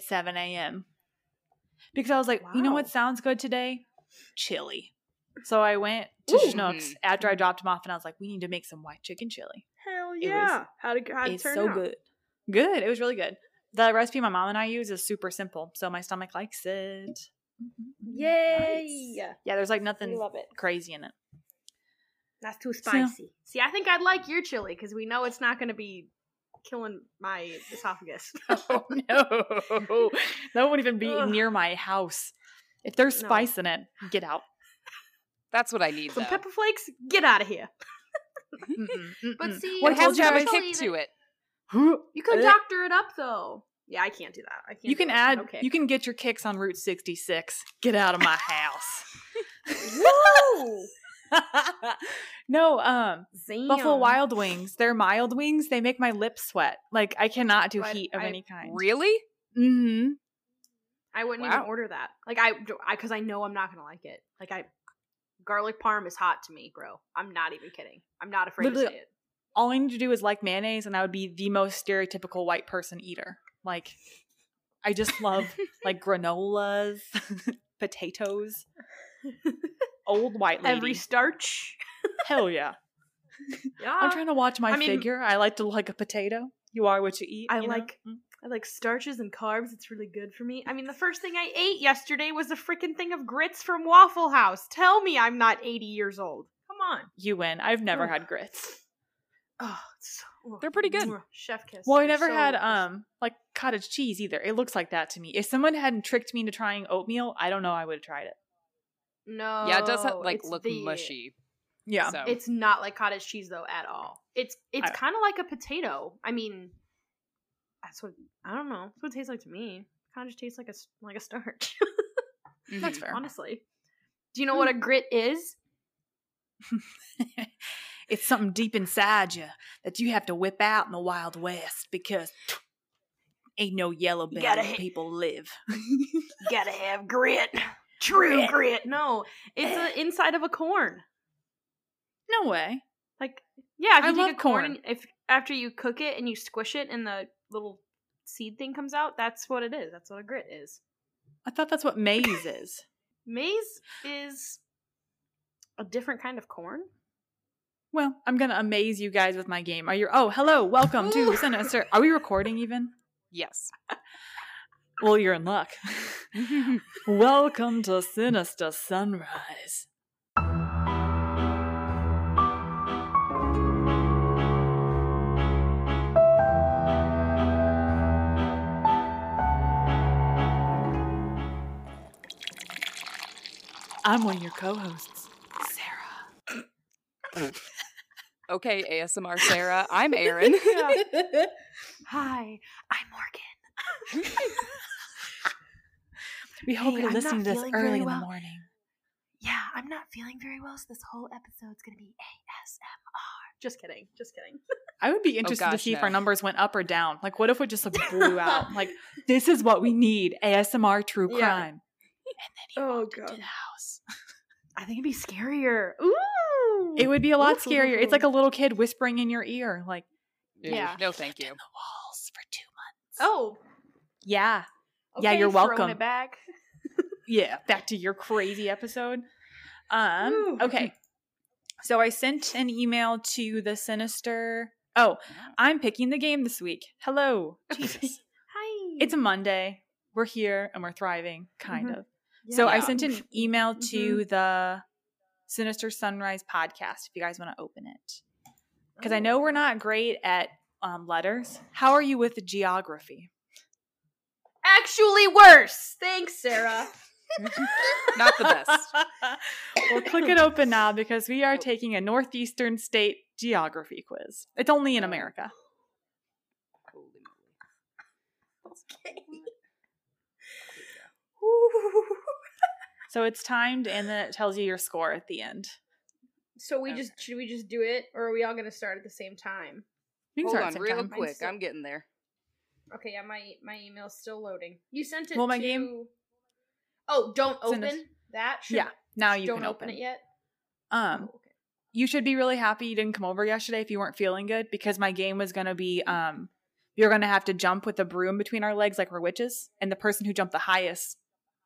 at 7 a.m. Because I was like, you know what sounds good today? Chili. So I went to Ooh. Schnucks mm-hmm. after I mm-hmm. dropped him off and I was like, we need to make some white chicken chili. Hell yeah! how did it it's so out? good. Good. It was really good. The recipe my mom and I use is super simple, so my stomach likes it. Mm-hmm. Yay! Yeah, there's like We nothing love it. crazy in it. That's too spicy. See, I think I'd like your chili because we know it's not going to be killing my esophagus. Oh no. That won't even be Ugh. near my house. If there's No. spice in it, get out. That's what I need. Some though. pepper flakes, get out of here. Mm-mm, But see, What It I has to you have a kick to it. You could Uh, doctor it up though. Yeah, I can't do that. I can't. You can add. Okay. You can get your kicks on Route 66. Get out of my house. Woo! no, um, Damn. Buffalo Wild Wings. They're mild wings. They make my lips sweat. Like I cannot do But heat of I- any kind. Really? mm-hmm. I wouldn't Wow. even order that. Like I, because I, know I'm not gonna like it. Like I, garlic parm is hot to me, bro. I'm not even kidding. I'm not afraid to say it. All I need to do is like mayonnaise, and I would be the most stereotypical white person eater. Like, I just love like granolas, potatoes, old white lady. Every starch. Hell yeah! Yeah. I'm trying to watch my I mean- figure. I like to like a potato. You are what you eat. I you like- Mm. I like starches and carbs. It's really good for me. I mean, the first thing I ate yesterday was a freaking thing of grits from Waffle House. Tell me I'm not 80 years old. Come on. you win. I've never Ugh. had grits. Oh, it's so, They're pretty good. Chef kiss. Well, I never so had um like cottage cheese either. It looks like that to me. If someone hadn't tricked me into trying oatmeal, I don't know I would have tried it. No. yeah, it does have, like look the- mushy. Yeah. So It's not like cottage cheese though at all. It's it's kind of like a potato. I mean, that's what I don't know. That's what it tastes like to me. Kind of just tastes like a like a starch. That's Mhm. fair. honestly. Do you know what a grit is? it's something deep inside you that you have to whip out in the Wild West because ain't no yellow You belly gotta where hit- people live. You gotta have grit. True Grit. grit. No, it's eh. the inside of a corn. no way. Like yeah, if I you take love a corn, corn. and if after you cook it and you squish it and the little seed thing comes out, that's what it is. That's what a grit is. I thought that's what maize is. Maize is a different kind of corn. Well, I'm gonna amaze you guys with my game. Are you? Oh, hello, welcome to Sinister. Are we recording even? Yes. Well, you're in luck. welcome to Sinister Sunrise. I'm one of your co-hosts, Sarah. okay, ASMR Sarah. I'm Erin. Hi, I'm Morgan. We hope Hey, you're I'm listening to this early very in the morning. Yeah, I'm not feeling very well, so this whole episode's gonna be ASMR. Just kidding. Just kidding. I would be oh, interested to gosh, see if our numbers went up or down. Like, what if it just like blew out? Like, this is what we need: ASMR true crime. Yeah. crime. Oh To the house. I think it'd be scarier. Ooh. It would be a lot Ooh. scarier. It's like a little kid whispering in your ear, like Ew, Yeah. No, thank you. in you. the walls for two months. Oh. Yeah, Yeah, you're welcome. Back. yeah. Back to your crazy episode. Um. Ooh. Okay. So I sent an email to the sinister. Oh, I'm picking the game this week. Hello, Jesus. Hi. it's a Monday. We're here and we're thriving, kind Mhm. of. So I sent an email to Mm-hmm. the Sinister Sunrise podcast if you guys want to open it. Because I know we're not great at um, letters. How are you with the geography? Actually worse. Thanks, Sarah. Not the best. well, click it open now because we are taking a Northeastern state geography quiz. It's only in America. Holy moly. okay. So it's timed and then it tells you your score at the end. So we Okay. just should we just do it, or are we all gonna start at the same time? You can Hold start on, at the real time. quick. still- I'm getting there. Okay, yeah, my my email's still loading. You sent it. Well, my to... game- Oh, don't open us- that. Should... Yeah, now you don't can open open it yet. Um, oh, okay. you should be really happy you didn't come over yesterday if you weren't feeling good because my game was going to be um you're gonna have to jump with a broom between our legs like we're witches, and the person who jumped the highest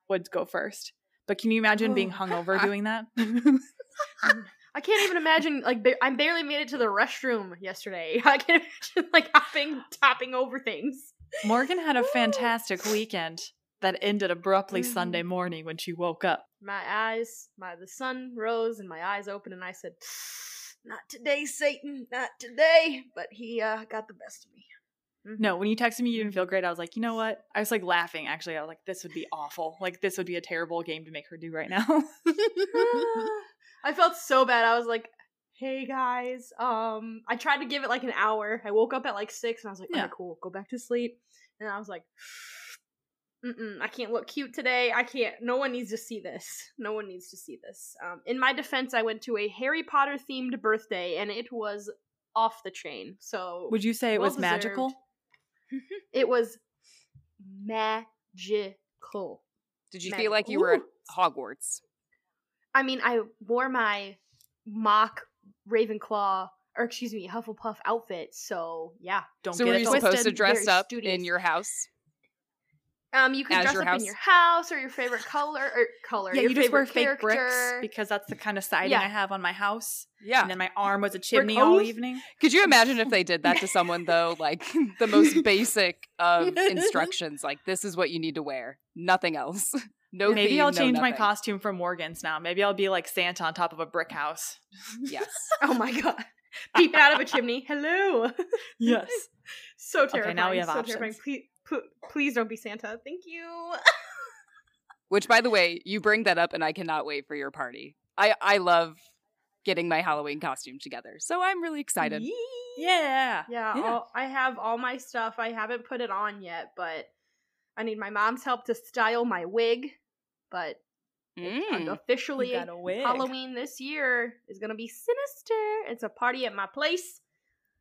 would go first. But can you imagine being Oh. hungover doing that? I can't even imagine. Like, ba- I barely made it to the restroom yesterday. I can't imagine like hopping, topping over things. Morgan had a fantastic weekend that ended abruptly Mhm. Sunday morning when she woke up. My eyes, my the sun rose, and my eyes opened, and I said, "Not today, Satan, not today." But he uh, got the best of me. Mhm. No, when you texted me you didn't feel great, I was like, you know what? I was like laughing actually. I was like, this would be awful. Like this would be a terrible game to make her do right now. I felt so bad. I was like, "Hey guys, um, I tried to give it like an hour. I woke up at like six, and I was like, Yeah. okay, cool, go back to sleep." And I was like, Mm-mm, I can't look cute today. I can't. No one needs to see this. No one needs to see this. Um, in my defense, I went to a Harry Potter themed birthday, and it was off the chain. So would you say it was Well-deserved. magical? it was magical. Did you Magic- feel like you were at Hogwarts? I mean, I wore my mock Ravenclaw, or excuse me, Hufflepuff outfit. So yeah, Don't so get were it you supposed to dress up studious. in your house? um, you can As dress up house? in your house or your favorite color or color. Yeah, your you just wear favorite fake bricks because that's the kind of siding Yeah. I have on my house. Yeah. And then my arm was a chimney all evening. Could you imagine if they did that to someone though? Like the most basic of instructions, like this is what you need to wear, nothing else. No, Maybe theme, I'll no change my costume from Morgan's now. Maybe I'll be like Santa on top of a brick house. Yes. Oh my god. Peeping out of a chimney. Hello. Yes. so terrifying. Okay, now we have so options. terrifying. Please, pl- please don't be Santa. Thank you. Which, by the way, you bring that up, and I cannot wait for your party. I I love getting my Halloween costume together, so I'm really excited. Yeah. Yeah, Yeah. All, I have all my stuff. I haven't put it on yet, but I need my mom's help to style my wig. But Mm. officially, got a. Halloween this year is gonna be sinister. It's a party at my place,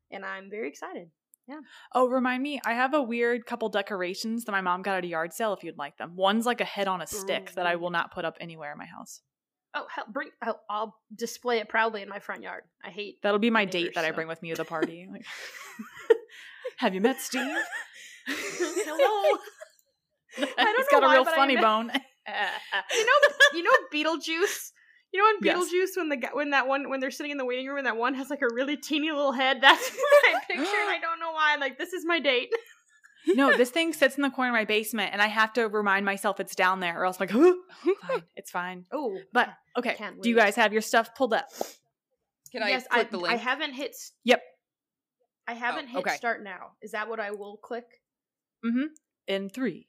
and I'm very excited. Yeah. Oh, remind me, I have a weird couple decorations that my mom got at a yard sale if you'd like them. One's like a head on a stick that I will not put up anywhere in my house. Oh, hell, bring! I'll, I'll display it proudly in my front yard. I hate. That'll be my Neighbors, date that I bring with me to the party. Like, have you met Steve? Hello. He's don't got know a why, real but I funny bone. You know, you know Beetlejuice. You know in Yes. Beetlejuice when the when that one when they're sitting in the waiting room and that one has like a really teeny little head. That's what I picture. and I don't know why. I'm like, this is my date. no, this thing sits in the corner of my basement, and I have to remind myself it's down there, or else I'm like, huh? fine, it's fine. Oh, But okay, do you guys have your stuff pulled up? Can I yes, click I, the link? I haven't hit. s- Yep. I haven't Oh, hit okay. start now. Is that what I will click? Mm-hmm. In three,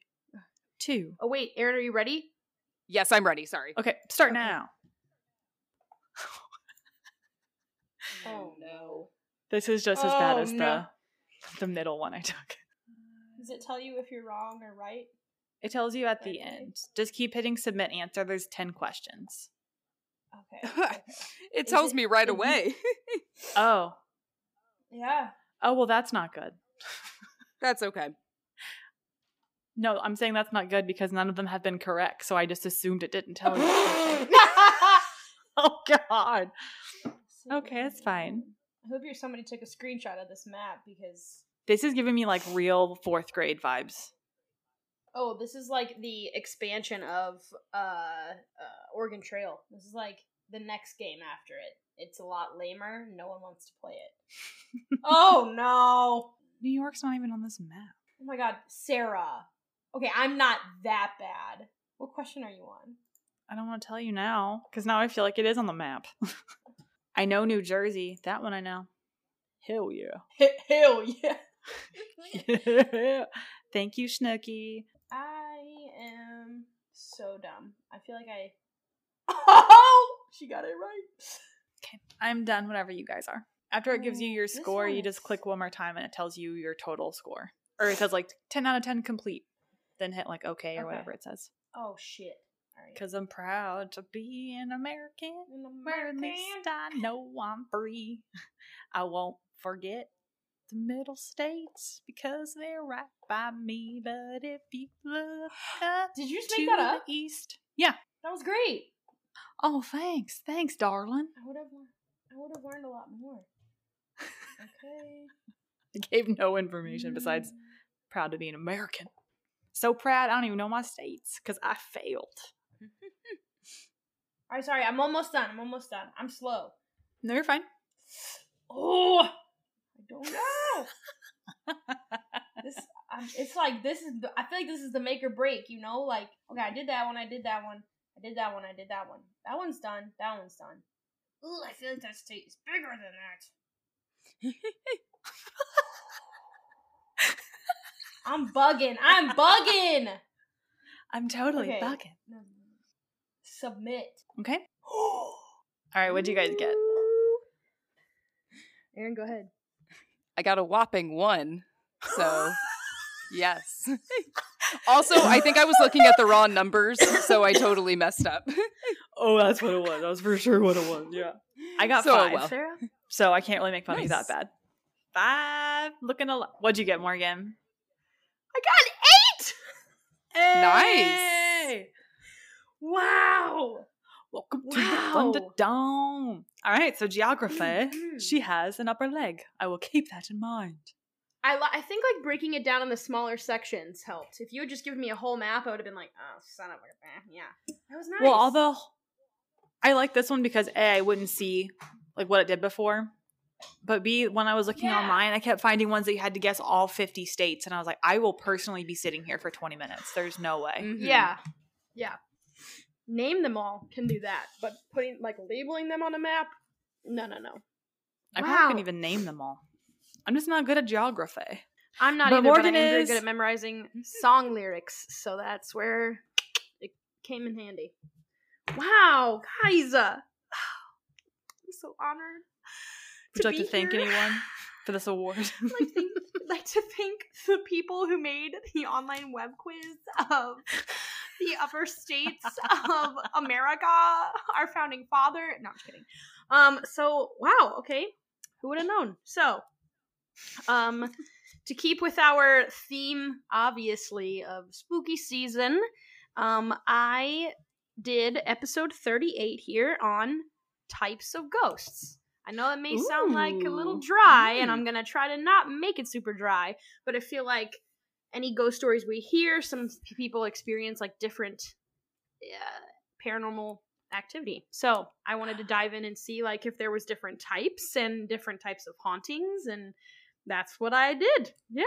two. Oh wait, Erin, are you ready? yes, I'm ready. Sorry. Okay, start Okay. now. Oh, oh no. This is just as bad Oh, as no. the the middle one I took. Does it tell you if you're wrong or right? It tells you at the end. Just keep hitting submit answer. There's 10 questions. Okay. it Is tells it- me right away. Oh. yeah. Oh, well, that's not good. That's okay. No, I'm saying that's not good because none of them have been correct. So I just assumed it didn't tell you. oh, God. Okay, it's fine. I hope you're somebody took a screenshot of this map because This is giving me like real fourth grade vibes. oh, this is like the expansion of uh, uh Oregon Trail. This is like the next game after it. It's a lot lamer. No one wants to play it. oh no! New York's not even on this map. Oh my god, Sarah. Okay, I'm not that bad. What question are you on? I don't want to tell you now because now I feel like it is on the map. I know New Jersey. That one I know. Hell yeah. Hell yeah! yeah. Thank you, Snooki. I am so dumb. I feel like I. Oh, she got it right. Okay, I'm done whenever you guys are. After it gives you Oh, your this score, you just click one more time and it tells you your total score. Or it says like 10 out of 10 complete. Then hit like okay or Okay. whatever it says. Oh shit! All right. Because I'm proud to be an American. An Where at least I know I'm free. I won't forget the middle states because they're right by me. But if you look up Did you just to make that up? the east. Yeah. That was great. Oh, thanks. Thanks, darling. I would have. I would have learned a lot more. Okay. I gave no information besides mm. proud to be an American. So proud, I don't even know my states because I failed. All right, sorry, I'm almost done. I'm almost done. I'm slow. No, you're fine. Oh, I don't know. this, um, it's like this is. The, I feel like this is the make or break. You know, like okay, I did that one. I did that one. I did that one. I did that one. That one's done. That one's done. Ooh, I feel like that state is bigger than that. I'm bugging. I'm bugging. I'm totally Okay. bugging. Submit. Okay. All right, what'd you guys get? Erin, go ahead. I got a whopping one. So, yes. also, I think I was looking at the wrong numbers, so I totally messed up. Oh, that's what it was. That was for sure what it was. Yeah. I got So, five, well. Sarah? so I can't really make fun of you that bad. Five. Looking a lot. What'd you get, Morgan? I got eight! Nice. Wow! Welcome to the Thunderdome. All right, so geography. Mhm. She has an upper leg. I will keep that in mind. I, li- I think like breaking it down into smaller sections helped. If you had just given me a whole map, I would have been like, oh, son of a eh, yeah. That was nice. Well, although I like this one because A, I wouldn't see like what it did before. But B, when I was looking Yeah. online, I kept finding ones that you had to guess all 50 states. And I was like, I will personally be sitting here for 20 minutes. There's no way. Mhm. yeah, yeah. Name them all can do that, but putting like labeling them on a map, no, no, no. I probably couldn't even name them all. I'm just not good at geography. I'm not But either, Morgan but I'm very is- good at memorizing song lyrics, so that's where it came in handy. Wow, guys, uh, I'm so honored. Would you like to thank here. anyone for this award? I'd like, to thank, like to thank the people who made the online web quiz of the upper states of America, our founding father. No, I'm just kidding. Um, so wow, okay. Who would have known? So, um, to keep with our theme, obviously, of spooky season, um, I did episode 38 here on types of ghosts. I know it may sound like a little Ooh. dry, and Mm. I'm gonna try to not make it super dry, but I feel like any ghost stories we hear, some people experience like different uh, paranormal activity. So I wanted to dive in and see like if there was different types and different types of hauntings, and that's what I did. Yeah.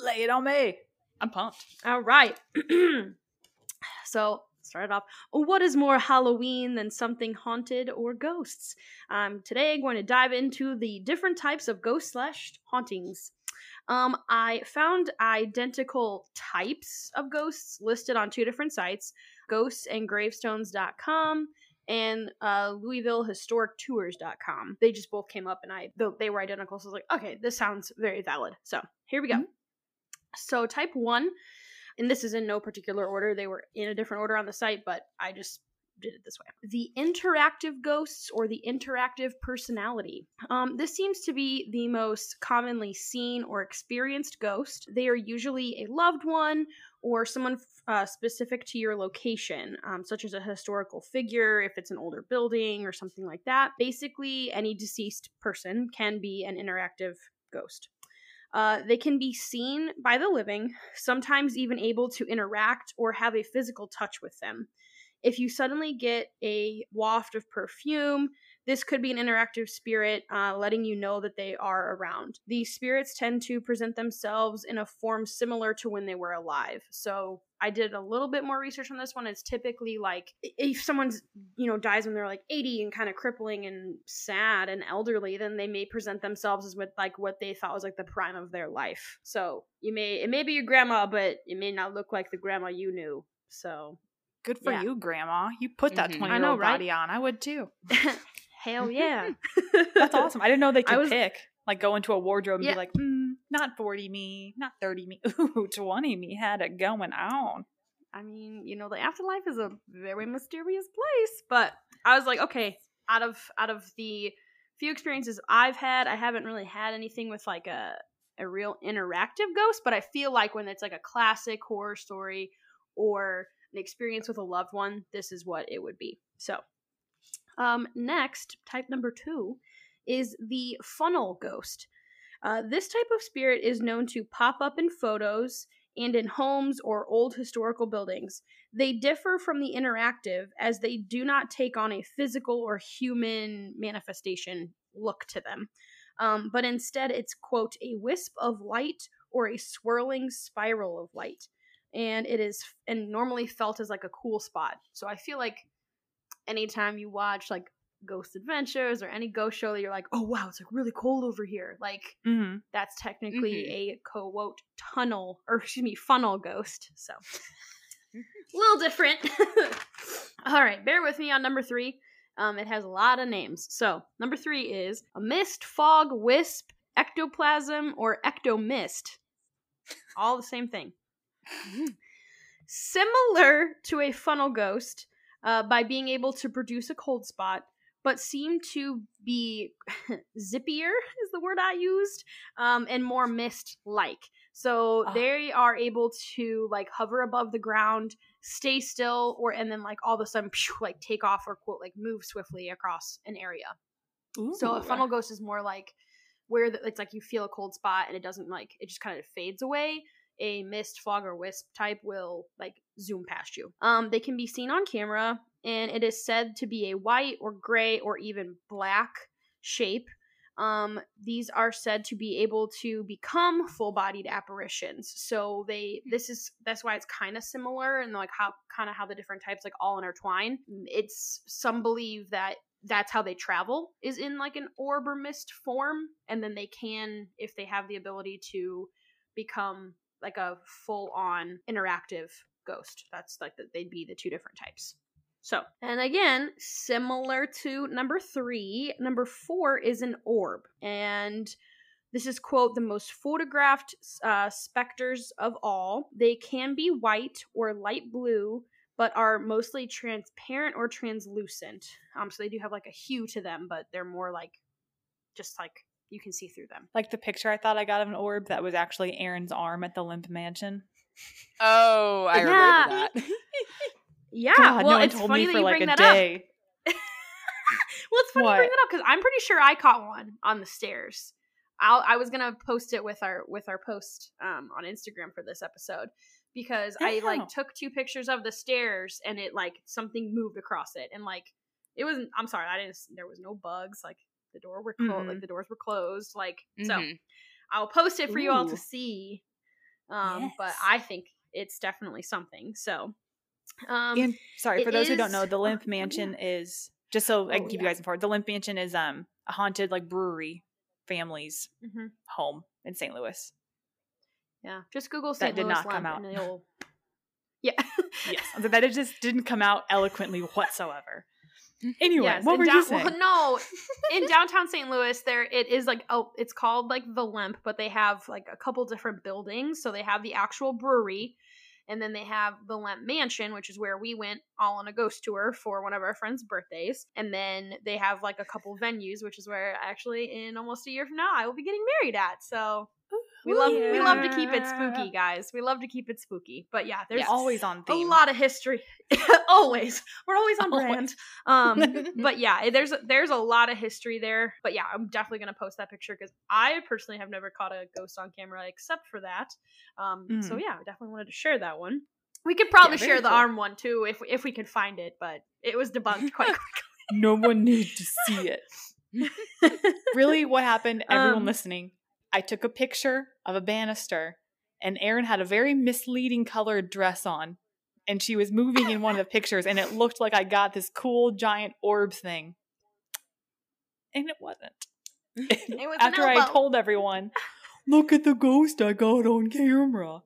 Lay it on me. I'm pumped. All right. so start it off. What is more Halloween than something haunted or ghosts? Um, today I'm going to dive into the different types of ghost slash hauntings. Um, I found identical types of ghosts listed on two different sites, ghostsandgravestones.com and uh, LouisvilleHistoricTours.com. They just both came up and I th- they were identical, so I was like, okay, this sounds very valid. So here we go. So type one, and this is in no particular order. They were in a different order on the site, but I just did it this way. The interactive ghosts or the interactive personality. Um, this seems to be the most commonly seen or experienced ghost. They are usually a loved one or someone uh, specific to your location, um, such as a historical figure, if it's an older building or something like that. Basically, any deceased person can be an interactive ghost. Uh, they can be seen by the living, sometimes even able to interact or have a physical touch with them. If you suddenly get a waft of perfume, this could be an interactive spirit uh, letting you know that they are around. These spirits tend to present themselves in a form similar to when they were alive. So I did a little bit more research on this one. It's typically like if someone's, you know, dies when they're like 80 and kind of crippling and sad and elderly, then they may present themselves as with like what they thought was like the prime of their life. So you may, it may be your grandma, but it may not look like the grandma you knew. So Good for Yeah. you, Grandma. You put that Mhm. 20 I year know, old right? body on. I would too. hell yeah. That's awesome. I didn't know they I could was- pick. Like go into a wardrobe and Yeah. be like, mm, not 40 me, not 30 me. Ooh, 20 me had it going on. I mean, you know, the afterlife is a very mysterious place, but I was like, okay, out of out of the few experiences I've had, I haven't really had anything with like a a real interactive ghost, but I feel like when it's like a classic horror story or an experience with a loved one, this is what it would be. So, um next, type number 2 is the funnel ghost. Uh, this type of spirit is known to pop up in photos and in homes or old historical buildings. They differ from the interactive as they do not take on a physical or human manifestation look to them, um, but instead it's, quote, a wisp of light or a swirling spiral of light. And it is and normally felt as like a cool spot. So I feel like anytime you watch like Ghost Adventures or any ghost show that you're like, oh wow, it's like really cold over here. Like Mm-hmm. that's technically Mhm. a quote tunnel or excuse me funnel ghost. So a little different. All right, bear with me on number three. Um, it has a lot of names. So number three is a mist, fog, wisp, ectoplasm, or ectomist. All the same thing. Similar to a funnel ghost, uh, by being able to produce a cold spot, but seem to be zippier is the word I used, um, and more mist like. So Oh. they are able to like hover above the ground, stay still, or and then like all of a sudden phew, like take off or quote like move swiftly across an area. So a funnel ghost is more like where the, it's like you feel a cold spot and it doesn't like it just kind of fades away. A mist, fog, or wisp type will like zoom past you. Um, they can be seen on camera, and it is said to be a white or gray or even black shape. Um, these are said to be able to become full-bodied apparitions. So they this is that's why it's kind of similar and like how kind of how the different types like all intertwine. It's some believe that that's how they travel is in like an orb or mist form and then they can if they have the ability to become like a full on interactive ghost that's like the, they'd be the two different types so and again similar to number three number four is an orb and this is quote the most photographed uh, specters of all they can be white or light blue but are mostly transparent or translucent. Um, so they do have like a hue to them, but they're more like just like you can see through them. Like the picture I thought I got of an orb that was actually Erin's arm at the Lemp Mansion. Oh, I Yeah. remember that. Yeah, God, well, no it's funny that for you like bring a that up. day. Well, it's funny you bring that up because I'm pretty sure I caught one on the stairs. I'll, I was gonna post it with our with our post um, on Instagram for this episode because I Oh. like took two pictures of the stairs and it like something moved across it and like it wasn't. I'm sorry, I didn't. There was no bugs. Like the door were closed. Mm-mm. Like the doors were closed. Like so. Mhm. I'll post it for you all to see. Um, but I think it's definitely something. So, um, And sorry, for those who don't know, the Lemp oh, yeah. Mansion is just so I Oh, can keep yeah. you guys informed. The Lemp Mansion is um a haunted like brewery family's mhm. home in St. Louis. yeah, just Google St. That St. did Louis not come out. Yeah. Yes, that it just didn't come out eloquently whatsoever. Anyway, Yes, what were you saying? well, no, in downtown St. Louis, there it is like oh, it's called like the Lemp, but they have like a couple different buildings. So they have the actual brewery, and then they have the Lemp Mansion, which is where we went all on a ghost tour for one of our friends' birthdays. And then they have like a couple venues, which is where actually in almost a year from now I will be getting married at. So we love we love to keep it spooky, guys. We love to keep it spooky. But yeah, there's There's always on theme. a lot of history. always, we're always on Always. brand. Um, but yeah, there's there's a lot of history there. But yeah, I'm definitely gonna post that picture because I personally have never caught a ghost on camera except for that. Um, so Mhm. yeah, I definitely wanted to share that one. We could probably very share the cool. arm one too if if we could find it, but it was debunked quite quickly. no one needs to see it. Really, what happened? Everyone Um, listening, I took a picture of a banister, and Erin had a very misleading colored dress on, and she was moving in one of the pictures, and it looked like I got this cool giant orb thing, and it wasn't. It was After oh, I told everyone, look at the ghost I got on camera.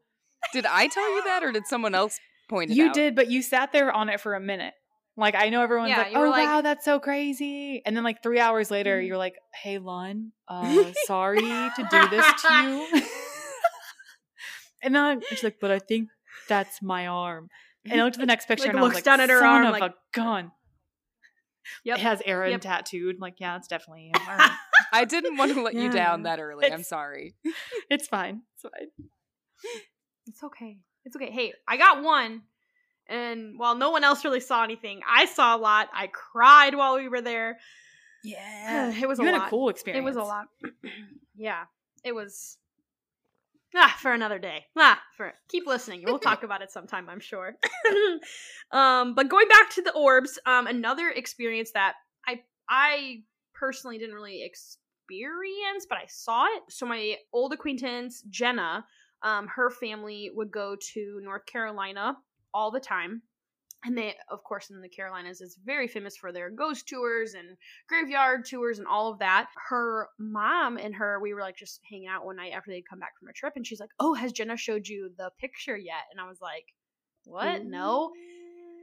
Did I tell you that, or did someone else point it You out? did, but you sat there on it for a minute. Like I know everyone's Yeah, like, "Oh like- wow, that's so crazy," and then like three hours later, Mhm. you're like, "Hey, Lon, uh, sorry to do this to you." and then she's like, "But I think that's my arm." And I looked at the next picture Like, and I was like, down at her "Son arm, of like- a gun." Yep. It has Aaron Yep. tattooed. I'm like, yeah, it's definitely him. Right. I didn't want to let you down that early. I'm sorry. it's fine. It's fine. It's okay. It's okay. Hey, I got one. And while no one else really saw anything, I saw a lot. I cried while we were there. Yeah, It was you a had lot. a cool experience. It was a lot. yeah. it was ah for another day. Ah, for keep listening. We'll talk about it sometime, I'm sure. um, but going back to the orbs, um, another experience that I I personally didn't really experience, but I saw it. So my old acquaintance Jenna, um, her family would go to North Carolina all the time. And they of course in the carolinas is very famous for their ghost tours and graveyard tours and all of that. Her mom and her we were like just hanging out one night after they'd come back from a trip and she's like oh has jenna showed you the picture yet? And i was like what? No.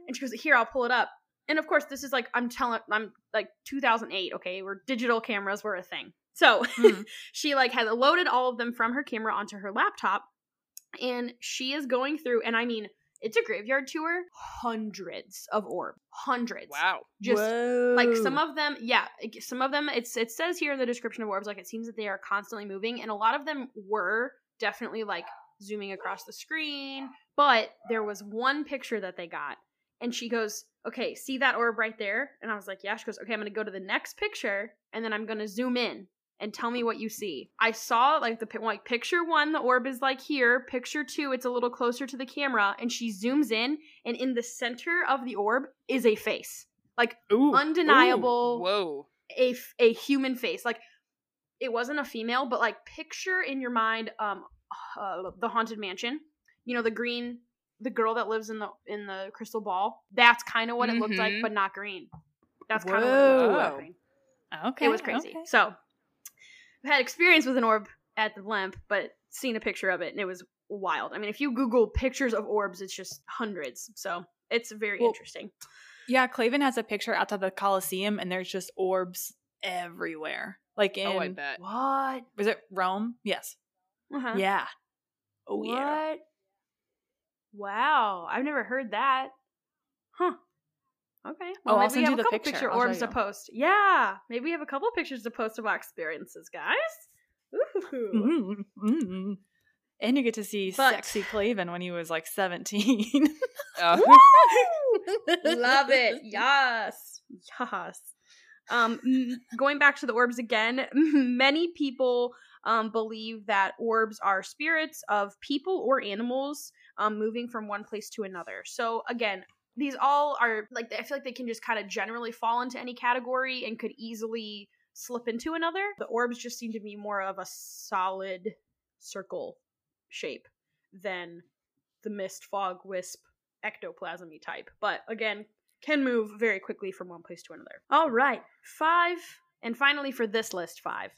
And she goes here i'll pull it up. And of course this is like i'm telling i'm like 2008 okay? Where digital cameras were a thing. So mm-hmm. she like had loaded all of them from her camera onto her laptop and she is going through and i mean it's a graveyard tour. Hundreds of orbs. Hundreds. Wow. Just Whoa. like some of them, yeah. Some of them, it's it says here in the description of orbs, like it seems that they are constantly moving, and a lot of them were definitely like zooming across the screen. But there was one picture that they got, and she goes, "Okay, see that orb right there?" And I was like, "Yeah." She goes, "Okay, I'm gonna go to the next picture, and then I'm gonna zoom in." And tell me what you see. I saw like the like picture one, the orb is like here. Picture two, it's a little closer to the camera, and she zooms in, and in the center of the orb is a face, like ooh, undeniable. Ooh, whoa, a a human face. Like it wasn't a female, but like picture in your mind, um, uh, the haunted mansion. You know the green, the girl that lives in the in the crystal ball. That's kind of what mm-hmm. it looked like, but not green. That's kind of what it looked like. Okay, it was crazy. Okay. So had experience with an orb at the Lemp, but seen a picture of it and it was wild. I mean, if you Google pictures of orbs, it's just hundreds. So it's very well, interesting. Yeah, Clavin has a picture out outside the Coliseum and there's just orbs everywhere. Like in oh, I bet. what was it? Rome? Yes. Uh-huh. Yeah. Oh what? yeah. Wow, I've never heard that. Huh. Okay. Well, oh, maybe we have a couple picture, picture orbs to post. Yeah, maybe we have a couple pictures to post of our experiences, guys. Ooh. Mm-hmm. And you get to see but, sexy Clavin when he was like 17. uh. Love it. Yes. Yes. Um, going back to the orbs again, many people um, believe that orbs are spirits of people or animals um, moving from one place to another. So, again, these all are like I feel like they can just kind of generally fall into any category and could easily slip into another. The orbs just seem to be more of a solid circle shape than the mist, fog, wisp, ectoplasmy type. But again, can move very quickly from one place to another. All right, five, and finally for this list, five,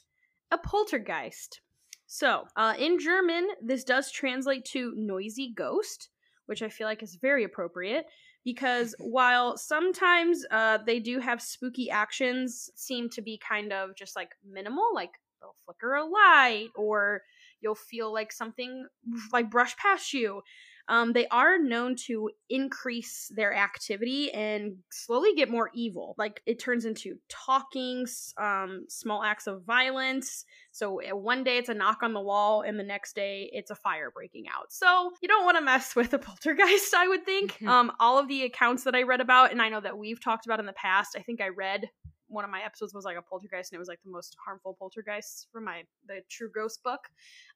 a poltergeist. So, uh, in German, this does translate to noisy ghost, which I feel like is very appropriate because while sometimes uh, they do have spooky actions, seem to be kind of just like minimal, like they'll flicker a light or you'll feel like something like brush past you. Um, they are known to increase their activity and slowly get more evil. Like it turns into talking, um, small acts of violence. So eh, one day it's a knock on the wall, and the next day it's a fire breaking out. So you don't want to mess with a poltergeist, I would think. Mm-hmm. Um, all of the accounts that I read about, and I know that we've talked about in the past, I think I read one of my episodes was like a poltergeist and it was like the most harmful poltergeist from my the true ghost book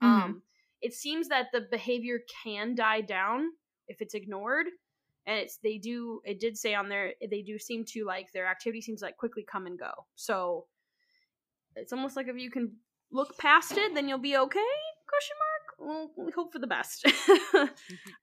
mm-hmm. um it seems that the behavior can die down if it's ignored. And it's they do it did say on there they do seem to like their activity seems like quickly come and go. So it's almost like if you can look past it then you'll be okay? Question mark well, we hope for the best. mm-hmm.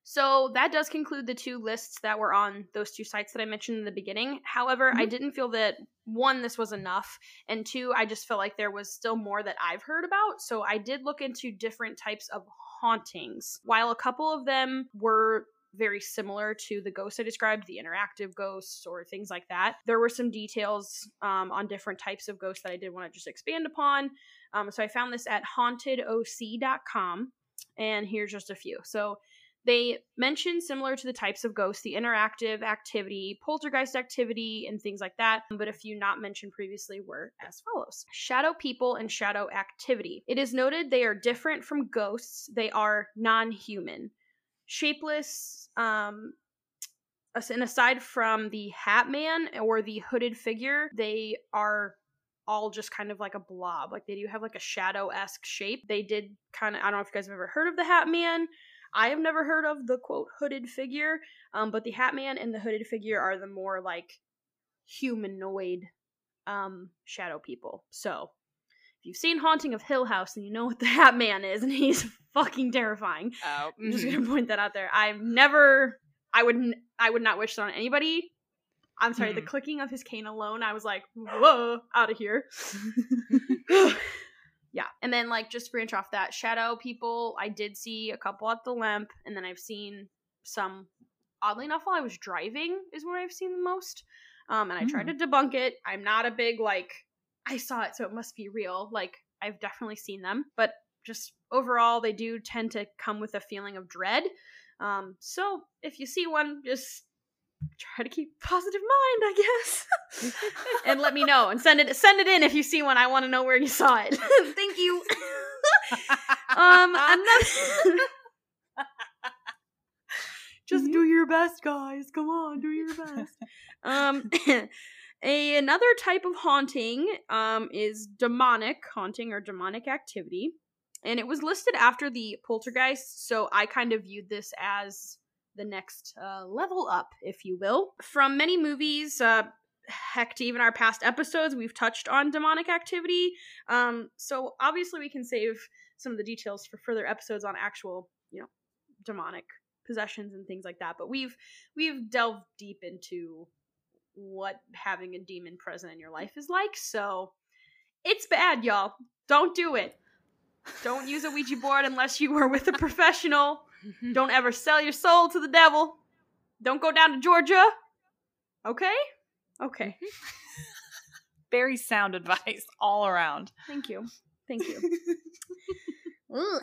So that does conclude the two lists that were on those two sites that I mentioned in the beginning. However, mm-hmm. I didn't feel that one, this was enough, and two, I just felt like there was still more that I've heard about. So I did look into different types of hauntings. While a couple of them were very similar to the ghosts I described, the interactive ghosts or things like that. There were some details um, on different types of ghosts that I did want to just expand upon. Um, so I found this at hauntedoc.com. And here's just a few. So they mention similar to the types of ghosts, the interactive activity, poltergeist activity, and things like that. But a few not mentioned previously were as follows Shadow people and shadow activity. It is noted they are different from ghosts, they are non human. Shapeless, um, and aside from the Hat Man or the hooded figure, they are all just kind of like a blob. Like they do have like a shadow esque shape. They did kind of, I don't know if you guys have ever heard of the Hat Man. I have never heard of the quote hooded figure, um, but the Hat Man and the hooded figure are the more like humanoid um, shadow people. So if you've seen Haunting of Hill House, then you know what the Hat Man is, and he's fucking terrifying. Oh, I'm just mhm. gonna point that out there. I've never, I would, I would not wish that on anybody. I'm sorry, the Mm. clicking of his cane alone, I was like, whoa, out of here. yeah, and then like just branch off that shadow people. I did see a couple at the Lemp, and then I've seen some. Oddly enough, while I was driving, is where I've seen the most. Um, and I tried to debunk it. I'm not a big like. I saw it, so it must be real. Like I've definitely seen them, but just overall, they do tend to come with a feeling of dread. Um, so if you see one, just try to keep positive mind, I guess, and let me know and send it send it in if you see one. I want to know where you saw it. Thank you. um, another. Just do your best, guys. Come on, do your best. Um, a, another type of haunting um, is demonic haunting or demonic activity. And it was listed after the poltergeist, so I kind of viewed this as the next uh, level up, if you will. From many movies, uh, heck, to even our past episodes, we've touched on demonic activity. Um, so obviously, we can save some of the details for further episodes on actual, you know, demonic possessions and things like that. But we've we've delved deep into what having a demon present in your life is like. So it's bad, y'all. Don't do it. Don't use a Ouija board unless you are with a professional. Don't ever sell your soul to the devil. Don't go down to Georgia. Okay? Okay. Very sound advice all around. Thank you. Thank you.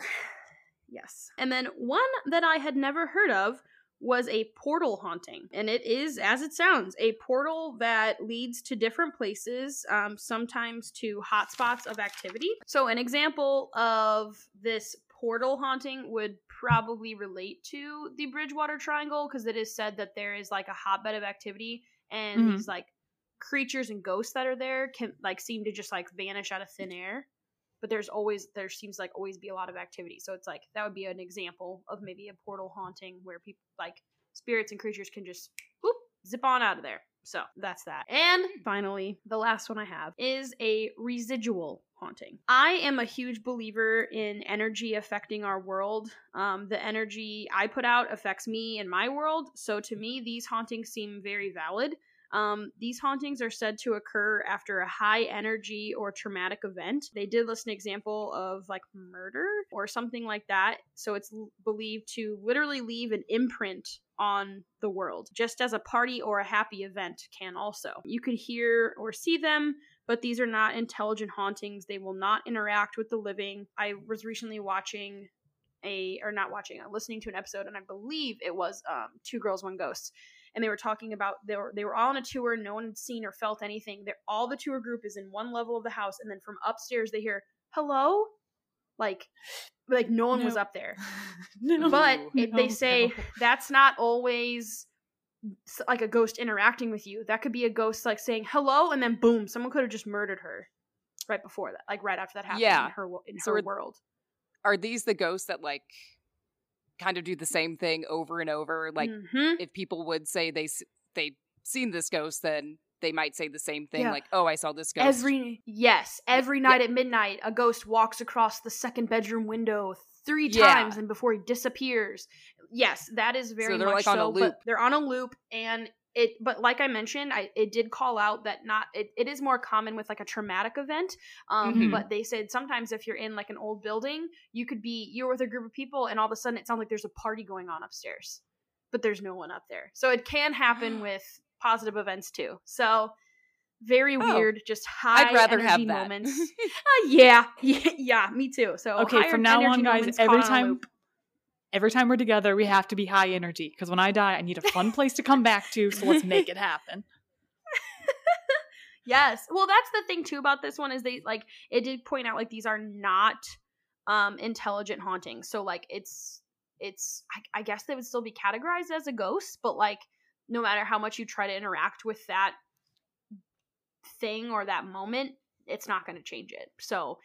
Yes. And then one that I had never heard of was a portal haunting. And it is, as it sounds, a portal that leads to different places, um, sometimes to hotspots of activity. So, an example of this portal haunting would probably relate to the Bridgewater Triangle because it is said that there is like a hotbed of activity and Mhm. these like creatures and ghosts that are there can like seem to just like vanish out of thin air but there's always there seems like always be a lot of activity. So it's like that would be an example of maybe a portal haunting where people like spirits and creatures can just whoop zip on out of there. So that's that. And finally the last one i have is a residual haunting. I am a huge believer in energy affecting our world. Um, the energy i put out affects me and my world. So to me these hauntings seem very valid um, these hauntings are said to occur after a high energy or traumatic event. They did list an example of like murder or something like that. So it's l- believed to literally leave an imprint on the world, just as a party or a happy event can also. You could hear or see them. But these are not intelligent hauntings. They will not interact with the living. I was recently watching a, or not watching, uh, listening to an episode, and I believe it was um, Two Girls, One Ghost and they were talking about they were they were all on a tour no one had seen or felt anything They're, all the tour group is in one level of the house and then from upstairs they hear hello like like no one was up there no. but Ooh. it, they say no. that's not always like a ghost interacting with you that could be a ghost like saying hello and then boom someone could have just murdered her right before that like right after that happened Yeah. in her wo- in So her are- world Are these the ghosts that like kind of do the same thing over and over? Like Mhm. if people would say they they seen this ghost, then they might say the same thing. Yeah. Like, oh, I saw this ghost. Every yes, every night at midnight, a ghost walks across the second bedroom window three Yeah. times, and before he disappears. Yes, that is very they're, much like, on a so. loop. But they're on a loop, and it. But like I mentioned, I it did call out that not it, it is more common with like a traumatic event. Um, Mhm. but they said sometimes if you're in like an old building, you could be you're with a group of people, and all of a sudden it sounds like there's a party going on upstairs, but there's no one up there. So it can happen with positive events too. So very Oh. weird, just high I'd rather energy have that. moments. Uh, yeah, yeah, yeah, me too. So Okay, from now on, guys, every time. Every time we're together, we have to be high energy because when I die, I need a fun place to come back to. So let's make it happen. Yes. Well, that's the thing too about this one is they like it did point out like these are not um intelligent hauntings. So like it's it's I, I guess they would still be categorized as a ghost, but like no matter how much you try to interact with that thing or that moment, it's not going to change it. So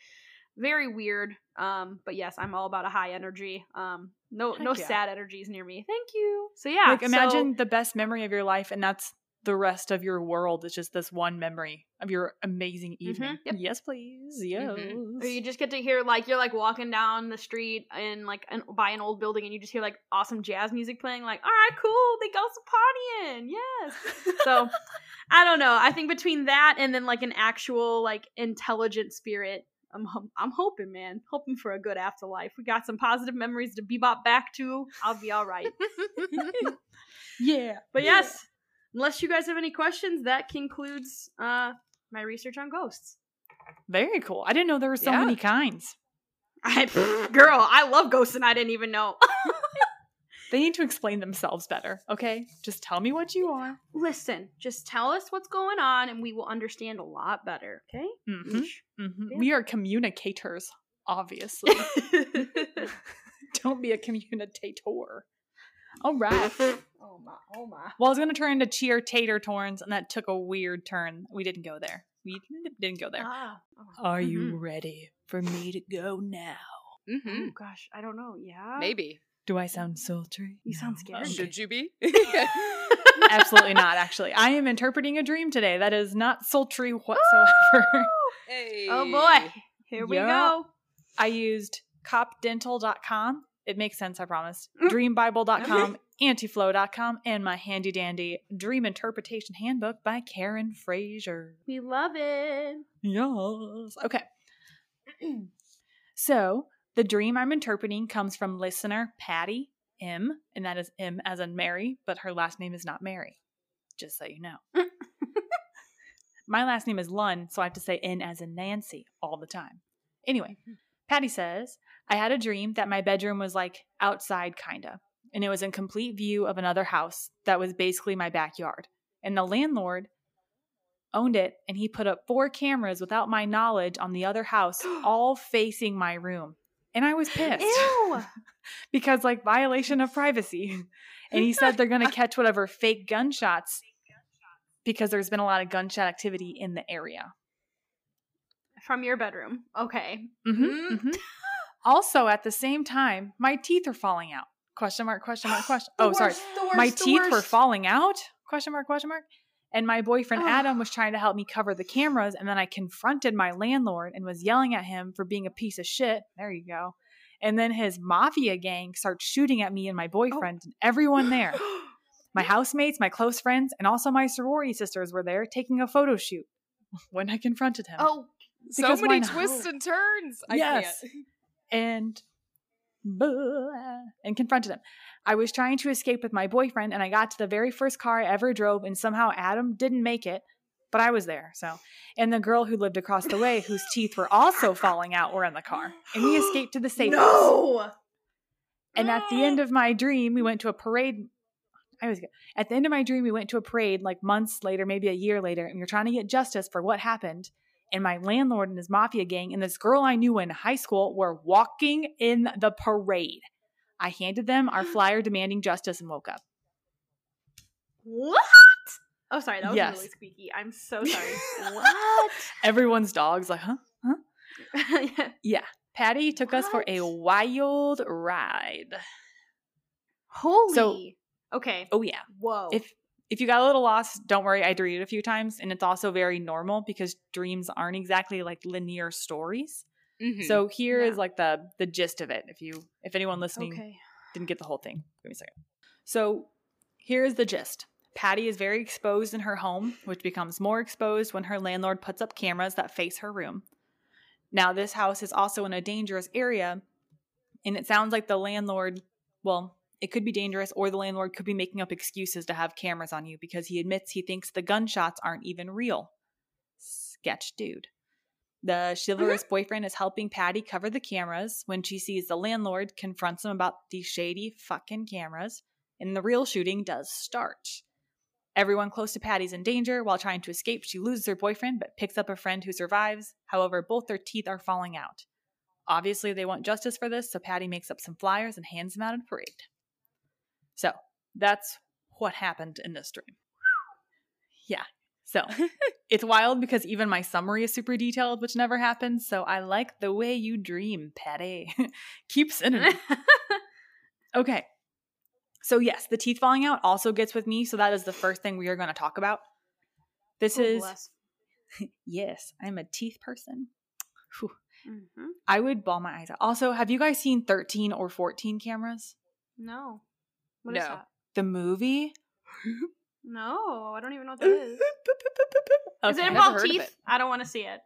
very weird. Um, but yes, I'm all about a high energy. Um, no, Heck no yeah. sad energies near me. Thank you. So yeah, like so- imagine the best memory of your life and that's the rest of your world is just this one memory of your amazing evening. Mhm, yep. Mm-hmm. Yes, please. Yes. Or you just get to hear like you're like walking down the street in like an, by an old building and you just hear like awesome jazz music playing. Like, all right, cool, they go some partying, yes. So I don't know. I think between that and then like an actual like intelligent spirit, I'm I'm hoping, man, hoping for a good afterlife. We got some positive memories to bebop back to. I'll be all right. yeah. But yes, unless you guys have any questions, that concludes uh my research on ghosts. Very cool. I didn't know there were so Yeah. many kinds. I, girl, I love ghosts and I didn't even know. They need to explain themselves better, okay? Just tell me what you are. Listen, just tell us what's going on and we will understand a lot better, okay? hmm Yeesh. hmm Yeah. We are communicators, obviously. Don't be a communicator. All right. oh my, oh my. Well, I was going to turn into cheer tater torns, and that took a weird turn. We didn't go there. We didn't go there. Ah. Are you Mhm. ready for me to go now? hmm Oh gosh, I don't know. Yeah. Maybe. Do I sound sultry? You sound scared. Okay. Should you be? Absolutely not, actually. I am interpreting a dream today. That is not sultry whatsoever. Oh, hey. Oh boy. Here we Yeah. go. I used copdental.com. It makes sense, I promise. Dreambible.com, auntyflo.com, and my handy dandy dream interpretation handbook by Karen Frazier. We love it. Yes. Okay. so the dream I'm interpreting comes from listener Patty M, and that is M as in Mary, but her last name is not Mary. Just so you know. My last name is Lund, so I have to say N as in Nancy all the time. Anyway, mm-hmm. Patty says, I had a dream that my bedroom was like outside, kinda, and it was in complete view of another house that was basically my backyard. And the landlord owned it, and he put up four cameras without my knowledge on the other house, all facing my room. And I was pissed Ew. because, like, violation of privacy. And he said they're going to catch whatever fake gunshots because there's been a lot of gunshot activity in the area. From your bedroom. Okay. hmm Mm. hmm Also, at the same time, my teeth are falling out. Question mark, question mark, question. Oh, sorry. worst, my worst, teeth were falling out? Question mark, question mark. And my boyfriend Ugh. Adam was trying to help me cover the cameras, and then I confronted my landlord and was yelling at him for being a piece of shit. There you go. And then his mafia gang starts shooting at me and my oh. boyfriend and everyone there. My housemates, my close friends, and also my sorority sisters were there taking a photo shoot when I confronted him. oh, So many twists and turns. I Yes. can't. and and confronted him. I was trying to escape with my boyfriend, and I got to the very first car I ever drove, and somehow Adam didn't make it, but I was there. So, and the girl who lived across the way, whose teeth were also falling out, were in the car, and we escaped to the safe house. no. And at the end of my dream, we went to a parade. I was at the end of my dream, we went to a parade like months later, maybe a year later, and we were trying to get justice for what happened. And my landlord and his mafia gang and this girl I knew in high school were walking in the parade. I handed them our flyer demanding justice and woke up. What? Oh, sorry. That was Yes. really squeaky. I'm so sorry. what? Everyone's dog's like, huh? Huh? yeah. Patty took us for a wild ride. Holy. okay. Oh yeah. Whoa. if if you got a little lost, don't worry. I read it a few times, and it's also very normal because dreams aren't exactly like linear stories. Mhm. So here is Yeah. like the the gist of it. If you if anyone listening okay. didn't get the whole thing, give me a second. So here is the gist. Patty is very exposed in her home, which becomes more exposed when her landlord puts up cameras that face her room. Now, this house is also in a dangerous area, and it sounds like the landlord, well, it could be dangerous, or the landlord could be making up excuses to have cameras on you because he admits he thinks the gunshots aren't even real. Sketch dude. The mm-hmm. chivalrous boyfriend is helping Patty cover the cameras when she sees the landlord confronts him about these shady fucking cameras, and the real shooting does start. Everyone close to Patty's in danger. While trying to escape, she loses her boyfriend but picks up a friend who survives. However, both their teeth are falling out. Obviously, they want justice for this, so Patty makes up some flyers and hands them out at a parade. So, that's what happened in this dream. Yeah. So it's wild because even my summary is super detailed, which never happens. So I like the way you dream, Patty. Keep sending it. Okay. So, yes, the teeth falling out also gets with me. So, that is the first thing we are going to talk about. This Oh, is, bless. yes, I'm a teeth person. Mhm. I would ball my eyes out. Also, have you guys seen 13 or 14 cameras? No. What is No. that? The movie? No, I don't even know what that is. Does Okay. it Never involve teeth? it. I don't want to see it.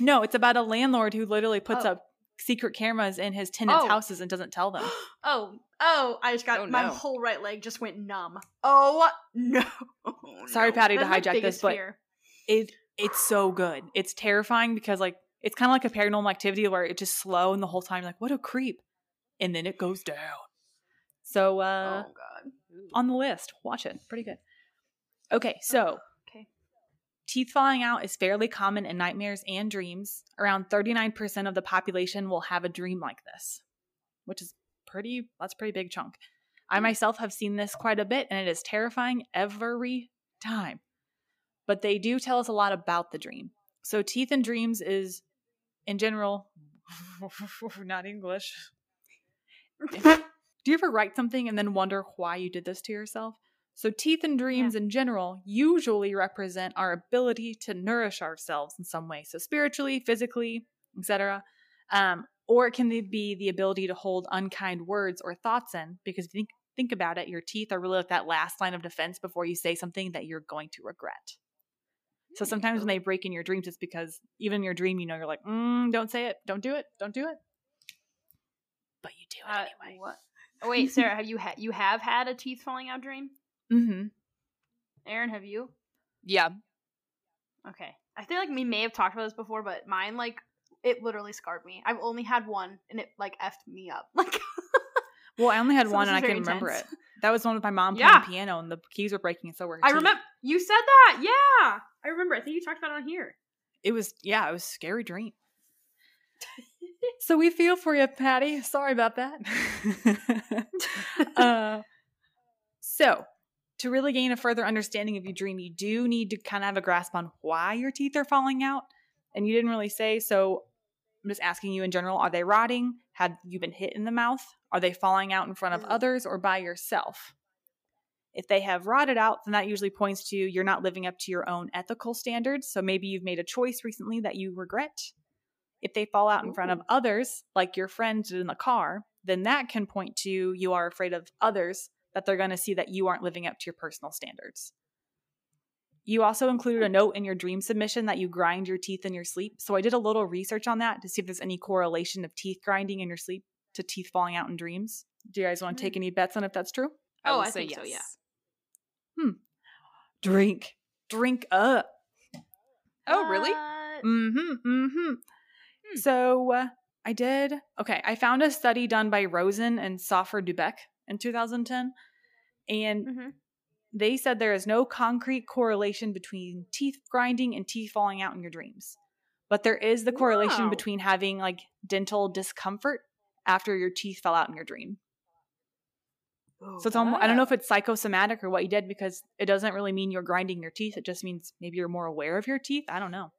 No, it's about a landlord who literally puts Oh. up secret cameras in his tenants' Oh. houses and doesn't tell them. Oh, oh! I just got Oh, my no. whole right leg just went numb. Oh no! Sorry, No. Patty, to That's my hijack this, biggest but- It it's so good. It's terrifying because like it's kind of like a paranormal activity where it's just slow and the whole time like what a creep, and then it goes down. So uh oh god. on the list, watch it. Pretty good. Okay, so Okay. teeth falling out is fairly common in nightmares and dreams. Around 39% of the population will have a dream like this, which is pretty that's a pretty big chunk. I myself have seen this quite a bit and it is terrifying every time. But they do tell us a lot about the dream. So teeth and dreams is in general not English. Do you ever write something and then wonder why you did this to yourself? So, teeth and dreams in general usually represent our ability to nourish ourselves in some way. So, spiritually, physically, etc. Um, or it can be the ability to hold unkind words or thoughts in because think, think about it, your teeth are really like that last line of defense before you say something that you're going to regret. So, sometimes when they break in your dreams, it's because even in your dream, you know, you're like, mm, don't say it, don't do it, don't do it. But you do it Uh, anyway. what? Oh, wait, Sarah, have you had you have had a teeth falling out dream? Mm-hmm. Erin, have you? Yeah. Okay. I feel like we may have talked about this before, but mine like it literally scarred me. I've only had one, and it like effed me up. Like Well, I only had So one and I can remember it. That was one with my mom Yeah. playing piano and the keys were breaking and so were I remember you said that. Yeah, I remember. I think you talked about it on here. It was yeah, it was a scary dream. So we feel for you, Patty. Sorry about that. uh, so to really gain a further understanding of your dream, you do need to kind of have a grasp on why your teeth are falling out. And you didn't really say, so I'm just asking you in general, are they rotting? Had you been hit in the mouth? Are they falling out in front of Mm. others or by yourself? If they have rotted out, then that usually points to you're not living up to your own ethical standards. So maybe you've made a choice recently that you regret. If they fall out in front of others, like your friend did in the car, then that can point to you are afraid of others that they're going to see that you aren't living up to your personal standards. You also included a note in your dream submission that you grind your teeth in your sleep. So I did a little research on that to see if there's any correlation of teeth grinding in your sleep to teeth falling out in dreams. Do you guys want to take any bets on if that's true? I Oh, I say think so, yeah. Hmm. Drink. Drink up. Oh, really? What? Mm-hmm. Mm-hmm. Hmm. So uh, I did. Okay, I found a study done by Rosen and Soffer Dudek in 2010, and Mhm. they said there is no concrete correlation between teeth grinding and teeth falling out in your dreams, but there is the correlation Wow. between having like dental discomfort after your teeth fell out in your dream. So it's almost, I don't know if it's psychosomatic or what you did because it doesn't really mean you're grinding your teeth. It just means maybe you're more aware of your teeth. I don't know.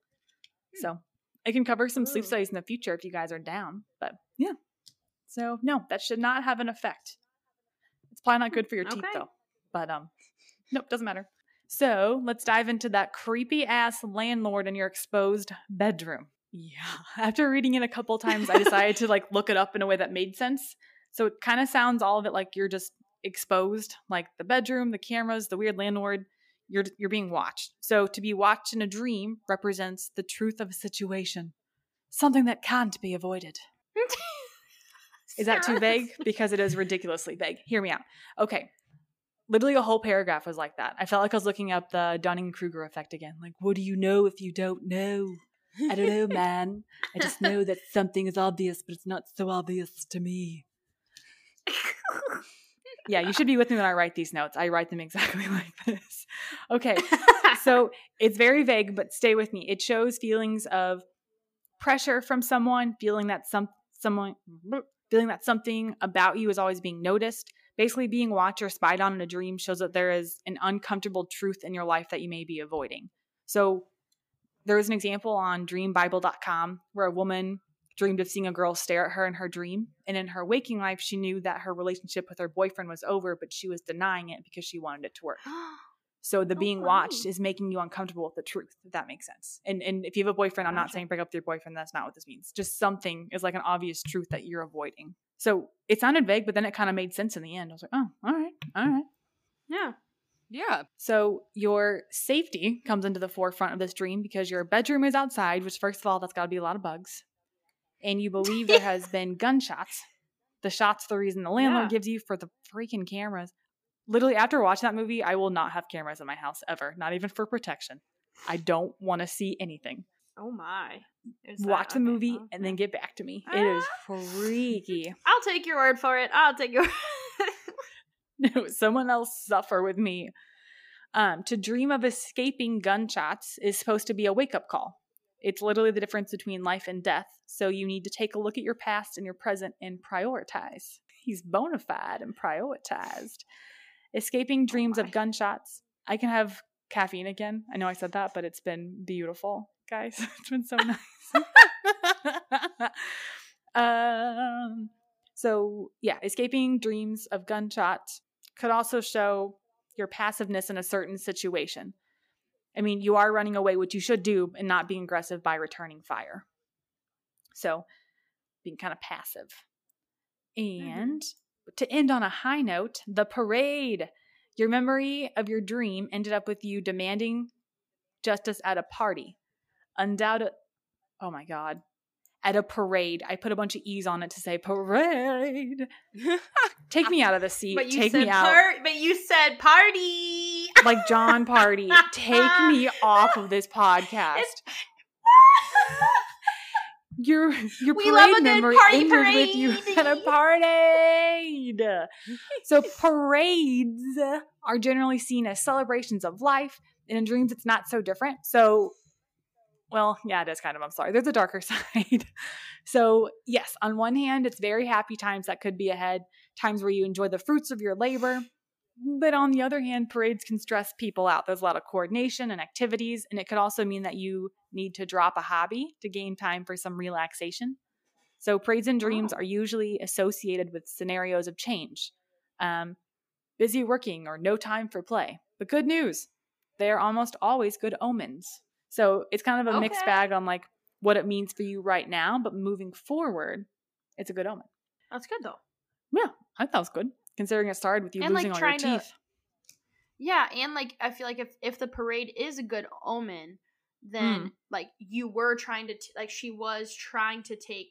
So I can cover some sleep studies in the future if you guys are down. But yeah. So no, that should not have an effect. It's probably not good for your teeth though. But um nope, doesn't matter. So let's dive into that creepy ass landlord in your exposed bedroom. Yeah. After reading it a couple times, I decided to like look it up in a way that made sense. So it kind of sounds all of it like you're just exposed, like the bedroom, the cameras, the weird landlord. You're you're being watched. So to be watched in a dream represents the truth of a situation, something that can't be avoided. Is that too vague? Because it is ridiculously vague. Hear me out. Okay. Literally a whole paragraph was like that. I felt like I was looking up the Dunning Kruger effect again. Like, what do you know if you don't know? I don't know, man. I just know that something is obvious, but it's not so obvious to me. Yeah, you should be with me when I write these notes. I write them exactly like this. Okay. So it's very vague, but stay with me. It shows feelings of pressure from someone, feeling that some someone feeling that something about you is always being noticed. Basically, being watched or spied on in a dream shows that there is an uncomfortable truth in your life that you may be avoiding. So there was an example on dreambible.com where a woman dreamed of seeing a girl stare at her in her dream. And in her waking life, she knew that her relationship with her boyfriend was over, but she was denying it because she wanted it to work. So the Oh, being watched is making you uncomfortable with the truth, if that makes sense. And and if you have a boyfriend, I'm not saying break up with your boyfriend, that's not what this means. Just something is like an obvious truth that you're avoiding. So it sounded vague, but then it kind of made sense in the end. I was like, oh, all right, all right. yeah. Yeah. So your safety comes into the forefront of this dream because your bedroom is outside, which first of all, that's gotta be a lot of bugs. And you believe there has been gunshots. The shots the reason the landlord Yeah. gives you for the freaking cameras. Literally after watching that movie, I will not have cameras in my house ever, not even for protection. I don't want to see anything. Oh my. There's Watch the Okay, movie okay. and then get back to me. It is freaky. I'll take your word for it. I'll take your. No, someone else suffer with me. Um, to dream of escaping gunshots is supposed to be a wake up call. It's literally the difference between life and death. So you need to take a look at your past and your present and prioritize. He's bona fide and prioritized. Escaping dreams my. of gunshots. I can have caffeine again. I know I said that, but it's been beautiful, guys. It's been so nice. um, so yeah, escaping dreams of gunshots could also show your passiveness in a certain situation. I mean, you are running away, which you should do, and not being aggressive by returning fire. So, being kind of passive. Mm-hmm. And to end on a high note, the parade. Your memory of your dream ended up with you demanding justice at a party. Undoubted. Oh my God. At a parade. I put a bunch of E's on it to say parade. Take me out of the seat. but you Take said me out. par- But you said party. Like John Party. Take me off of this podcast. Your your We love a parade party ended with you at a parade. parade. So parades are generally seen as celebrations of life, and in dreams it's not so different. So, well, yeah, it is kind of. I'm sorry. There's a darker side. So, yes, on one hand, it's very happy times that could be ahead, times where you enjoy the fruits of your labor. But on the other hand, parades can stress people out. There's a lot of coordination and activities, and it could also mean that you need to drop a hobby to gain time for some relaxation. So, parades and dreams Oh. are usually associated with scenarios of change, um, busy working or no time for play. But good news, they are almost always good omens. So, it's kind of a mixed bag on like what it means for you right now, but moving forward, it's a good omen. That's good though. Yeah, I thought it was good considering it started with you And, like, losing all your trying to- teeth. Yeah, and like I feel like if if the parade is a good omen, then Mm. like you were trying to t- like she was trying to take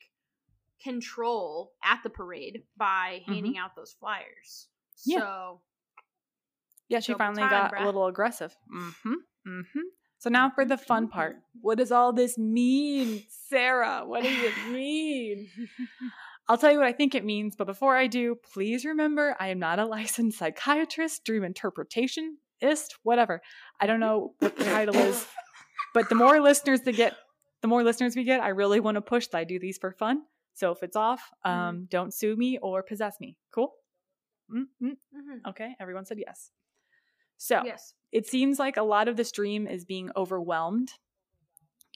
control at the parade by handing out those flyers. Mm-hmm. Yeah. So Yeah, she finally time, got bruh. a little aggressive. Mm-hmm. Mm-hmm. So now for the fun part. What does all this mean, Sarah? What does it mean? I'll tell you what I think it means, but before I do, please remember I am not a licensed psychiatrist, dream interpretationist, whatever. I don't know what the title is, but the more listeners that get, the more listeners we get, I really want to push that I do these for fun. So if it's off, um, don't sue me or possess me. Cool? Mm-hmm. Mhm. Okay, everyone said yes. So yes. it seems like a lot of this dream is being overwhelmed.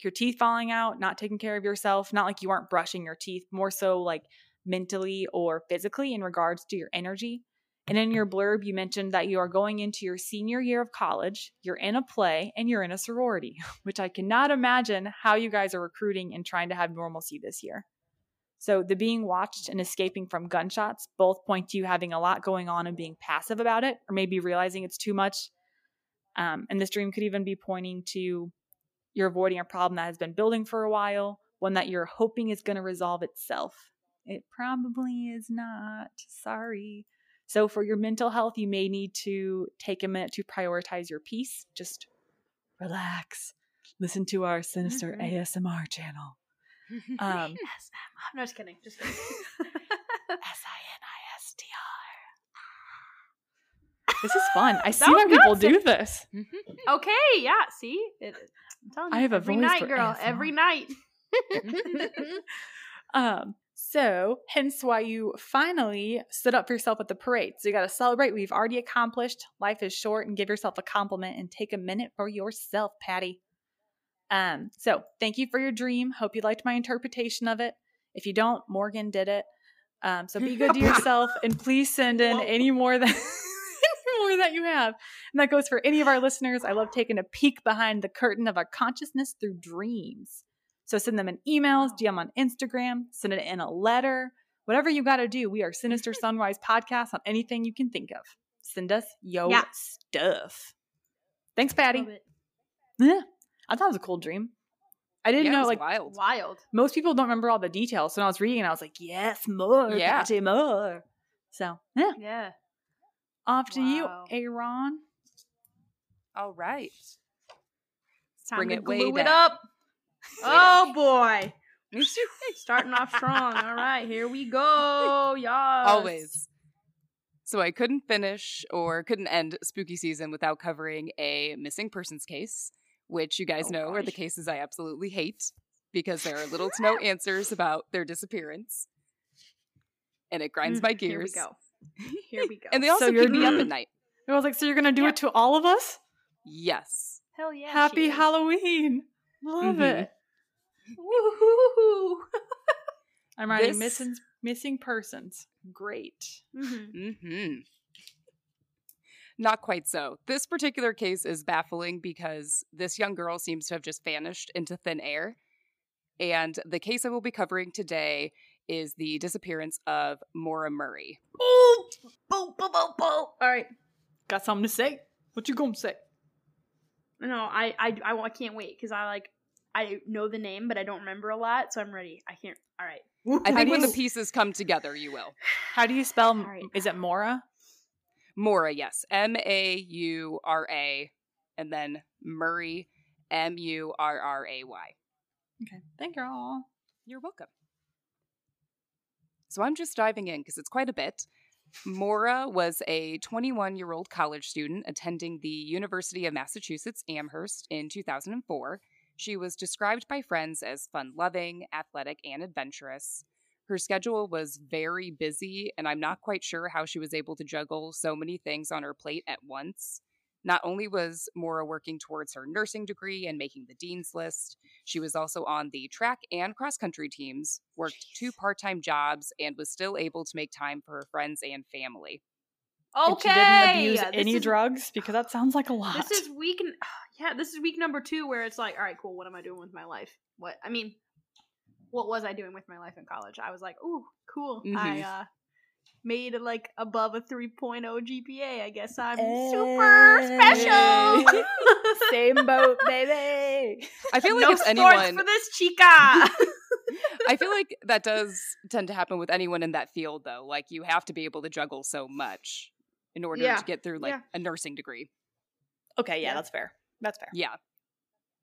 Your teeth falling out, not taking care of yourself, not like you aren't brushing your teeth, more so like mentally or physically in regards to your energy. And in your blurb, you mentioned that you are going into your senior year of college, you're in a play, and you're in a sorority, which I cannot imagine how you guys are recruiting and trying to have normalcy this year. So, the being watched and escaping from gunshots both point to you having a lot going on and being passive about it, or maybe realizing it's too much. Um, and this dream could even be pointing to you're avoiding a problem that has been building for a while, one that you're hoping is going to resolve itself. It probably is not. Sorry. So, for your mental health, you may need to take a minute to prioritize your peace. Just relax. Listen to our sinister Mhm. ASMR channel. Um, yes. No, just kidding. Just kidding. S I N I S T R. This is fun. I see why people do this. okay, yeah, see? It, I'm telling I you, have a every voice night, girl. Every night. um, so hence why you finally stood up for yourself at the parade. So you got to celebrate what you've already accomplished. Life is short, and give yourself a compliment and take a minute for yourself, Patty. Um, so thank you for your dream. Hope you liked my interpretation of it. If you don't, Morgan did it. Um, so be good to yourself and please send in any more that more that you have. And that goes for any of our listeners. I love taking a peek behind the curtain of our consciousness through dreams. So send them an emails, DM on Instagram, send it in a letter, whatever you got to do. We are Sinister Sunrise Podcast on anything you can think of. Send us yo Yeah. stuff. Thanks, Patty. Yeah, I thought it was a cool dream. I didn't Yeah, it know was like wild. Wild. most people don't remember all the details. So when I was reading, I was like, yes, more, Yeah. Patty, more. So yeah, Yeah. Off to Wow. you, Erin. All right. It's time Bring to it way glue it down. up. Oh boy. Starting off strong. All right, here we go. Y'all. Yes. Always. So I couldn't finish or couldn't end spooky season without covering a missing persons case, which you guys Oh, know are the cases I absolutely hate because there are little to no answers about their disappearance. And it grinds Mm, my Here we gears. go. Here we go. And they also So keep you're- me up at night. I was like, so you're gonna do Yeah. it to all of us? Yes. Hell yeah. Happy. Halloween. Love Mhm. it. Woohoo. I'm writing This- missing missing persons. Great. Mhm. hmm Not quite so. This particular case is baffling because this young girl seems to have just vanished into thin air. And the case I will be covering today is the disappearance of Maura Murray. Ooh. All right. Got something to say? What you gonna say? No, I, I, I, I can't wait because I like, I know the name, but I don't remember a lot, so I'm ready. I can't. All right. I How think when you- the pieces come together, you will. How do you spell? All right. Is it Mora? Maura, yes. M A U R A, and then Murray, M U R R A Y. Okay. Thank you all. You're welcome. So I'm just diving in because it's quite a bit. Maura was a 21 year old college student attending the University of Massachusetts Amherst in 2004. She was described by friends as fun loving, athletic, and adventurous. Her schedule was very busy, and I'm not quite sure how she was able to juggle so many things on her plate at once. Not only was Maura working towards her nursing degree and making the dean's list, she was also on the track and cross country teams, worked two part time jobs, and was still able to make time for her friends and family. And Okay. she didn't abuse this any is- drugs because that sounds like a lot. This is week. Yeah, this is week number two where it's like, all right, cool. What am I doing with my life? What I mean, what was I doing with my life in college? I was like, ooh, cool. I Mhm. uh made like above a 3.0 GPA. I guess I'm super special. Same boat, baby. I feel like no if anyone, for this chica. I feel like that does tend to happen with anyone in that field, though. Like you have to be able to juggle so much in order Yeah. to get through like Yeah. a nursing degree. Okay, yeah, Yeah. that's fair. That's fair. Yeah,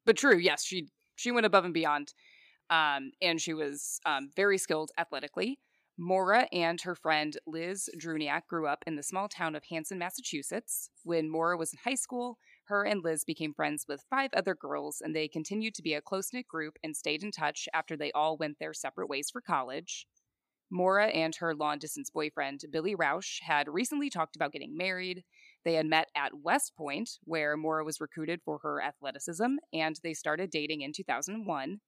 but true. Yes, she she went above and beyond, um, and she was um, very skilled athletically. Maura and her friend Liz Drewniak grew up in the small town of Hanson, Massachusetts. When Maura was in high school, her and Liz became friends with five other girls, and they continued to be a close knit group and stayed in touch after they all went their separate ways for college. Maura and her long distance boyfriend, Billy Rausch, had recently talked about getting married. They had met at West Point, where Maura was recruited for her athleticism, and they started dating in 2001.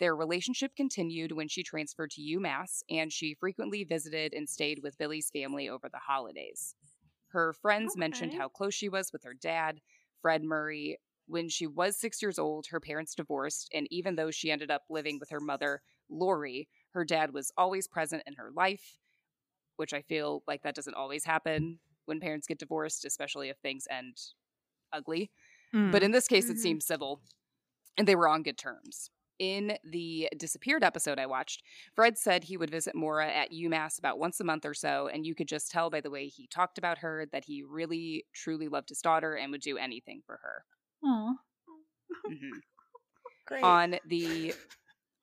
Their relationship continued when she transferred to UMass, and she frequently visited and stayed with Billy's family over the holidays. Her friends mentioned how close she was with her dad, Fred Murray. When she was six years old, her parents divorced, and even though she ended up living with her mother, Lori, her dad was always present in her life, which I feel like that doesn't always happen when parents get divorced, especially if things end ugly. Mm. But in this case, Mhm. it seems civil, and they were on good terms. In the disappeared episode I watched, Fred said he would visit Maura at UMass about once a month or so, and you could just tell by the way he talked about her that he really, truly loved his daughter and would do anything for her. Aw, Mhm. great. on the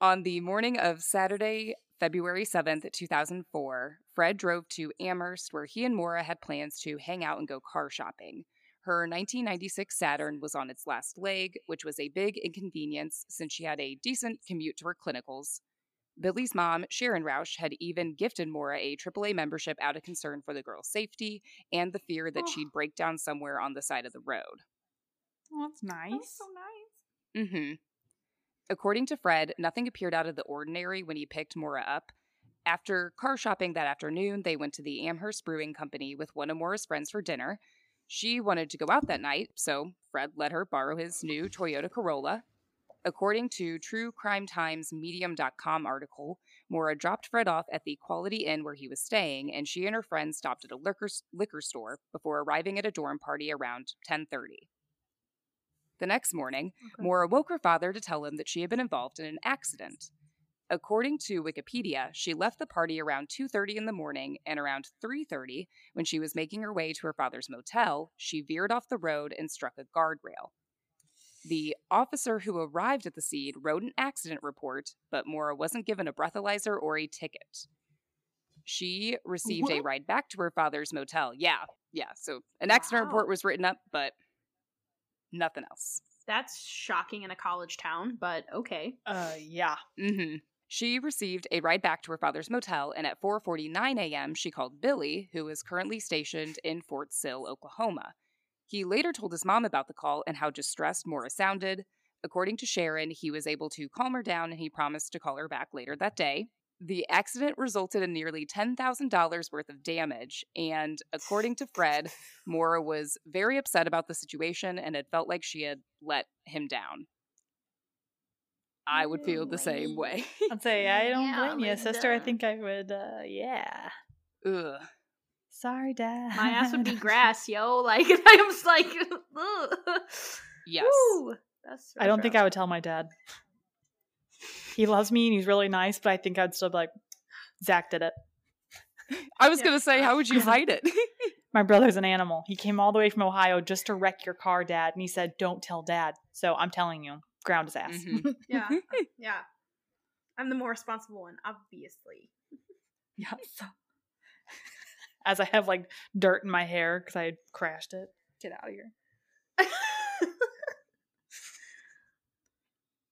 on the morning of Saturday, February 7th, 2004, Fred drove to Amherst where he and Maura had plans to hang out and go car shopping. Her 1996 Saturn was on its last leg, which was a big inconvenience since she had a decent commute to her clinicals. Billy's mom, Sharon Rausch, had even gifted Maura a AAA membership out of concern for the girl's safety and the fear that Oh. she'd break down somewhere on the side of the road. Oh, that's nice. That's so nice. hmm According to Fred, nothing appeared out of the ordinary when he picked Maura up. After car shopping that afternoon, they went to the Amherst Brewing Company with one of Maura's friends for dinner. She wanted to go out that night, so Fred let her borrow his new Toyota Corolla. According to True Crime Times Medium.com article, Maura dropped Fred off at the Quality Inn where he was staying, and she and her friend stopped at a liquor, liquor store before arriving at a dorm party around 10:30. The next morning, Okay. Maura woke her father to tell him that she had been involved in an accident. According to Wikipedia, she left the party around 2:30 in the morning and around 3:30 when she was making her way to her father's motel, she veered off the road and struck a guardrail. The officer who arrived at the scene wrote an accident report, but Maura wasn't given a breathalyzer or a ticket. She received a ride back to her father's motel. Yeah, yeah. So an accident report was written up, but nothing else. That's shocking in a college town, but okay. Uh, yeah. hmm She received a ride back to her father's motel, and at 4:49 a.m., she called Billy, who is currently stationed in Fort Sill, Oklahoma. He later told his mom about the call and how distressed Maura sounded. According to Sharon, he was able to calm her down and he promised to call her back later that day. The accident resulted in nearly $10,000 worth of damage, and according to Fred, Maura was very upset about the situation and it felt like she had let him down. I would feel the same way. I'd say I don't Yeah, blame you, sister. I think I would. uh Yeah. Ugh. Sorry, Dad. My ass would be grass, yo. Like I'm just like, ugh. Yes. Woo. That's I don't think I would tell my dad. He loves me and he's really nice, but I think I'd still be like, Zach did it. I was Yeah. gonna say, how would you hide it? My brother's an animal. He came all the way from Ohio just to wreck your car, Dad. And he said, Don't tell Dad. So I'm telling you, ground his ass. Mhm. Yeah, yeah. I'm the more responsible one, obviously. Yes. As I have like dirt in my hair because I had crashed it. Get out of here.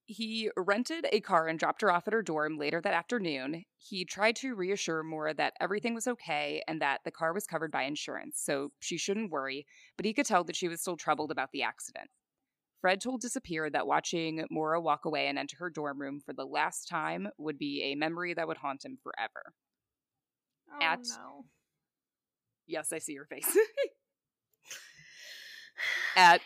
He rented a car and dropped her off at her dorm later that afternoon. He tried to reassure Maura that everything was okay and that the car was covered by insurance, so she shouldn't worry, but he could tell that she was still troubled about the accident. Fred told Disappear that watching Maura walk away and enter her dorm room for the last time would be a memory that would haunt him forever. oh, At- no. Yes, I see your face. At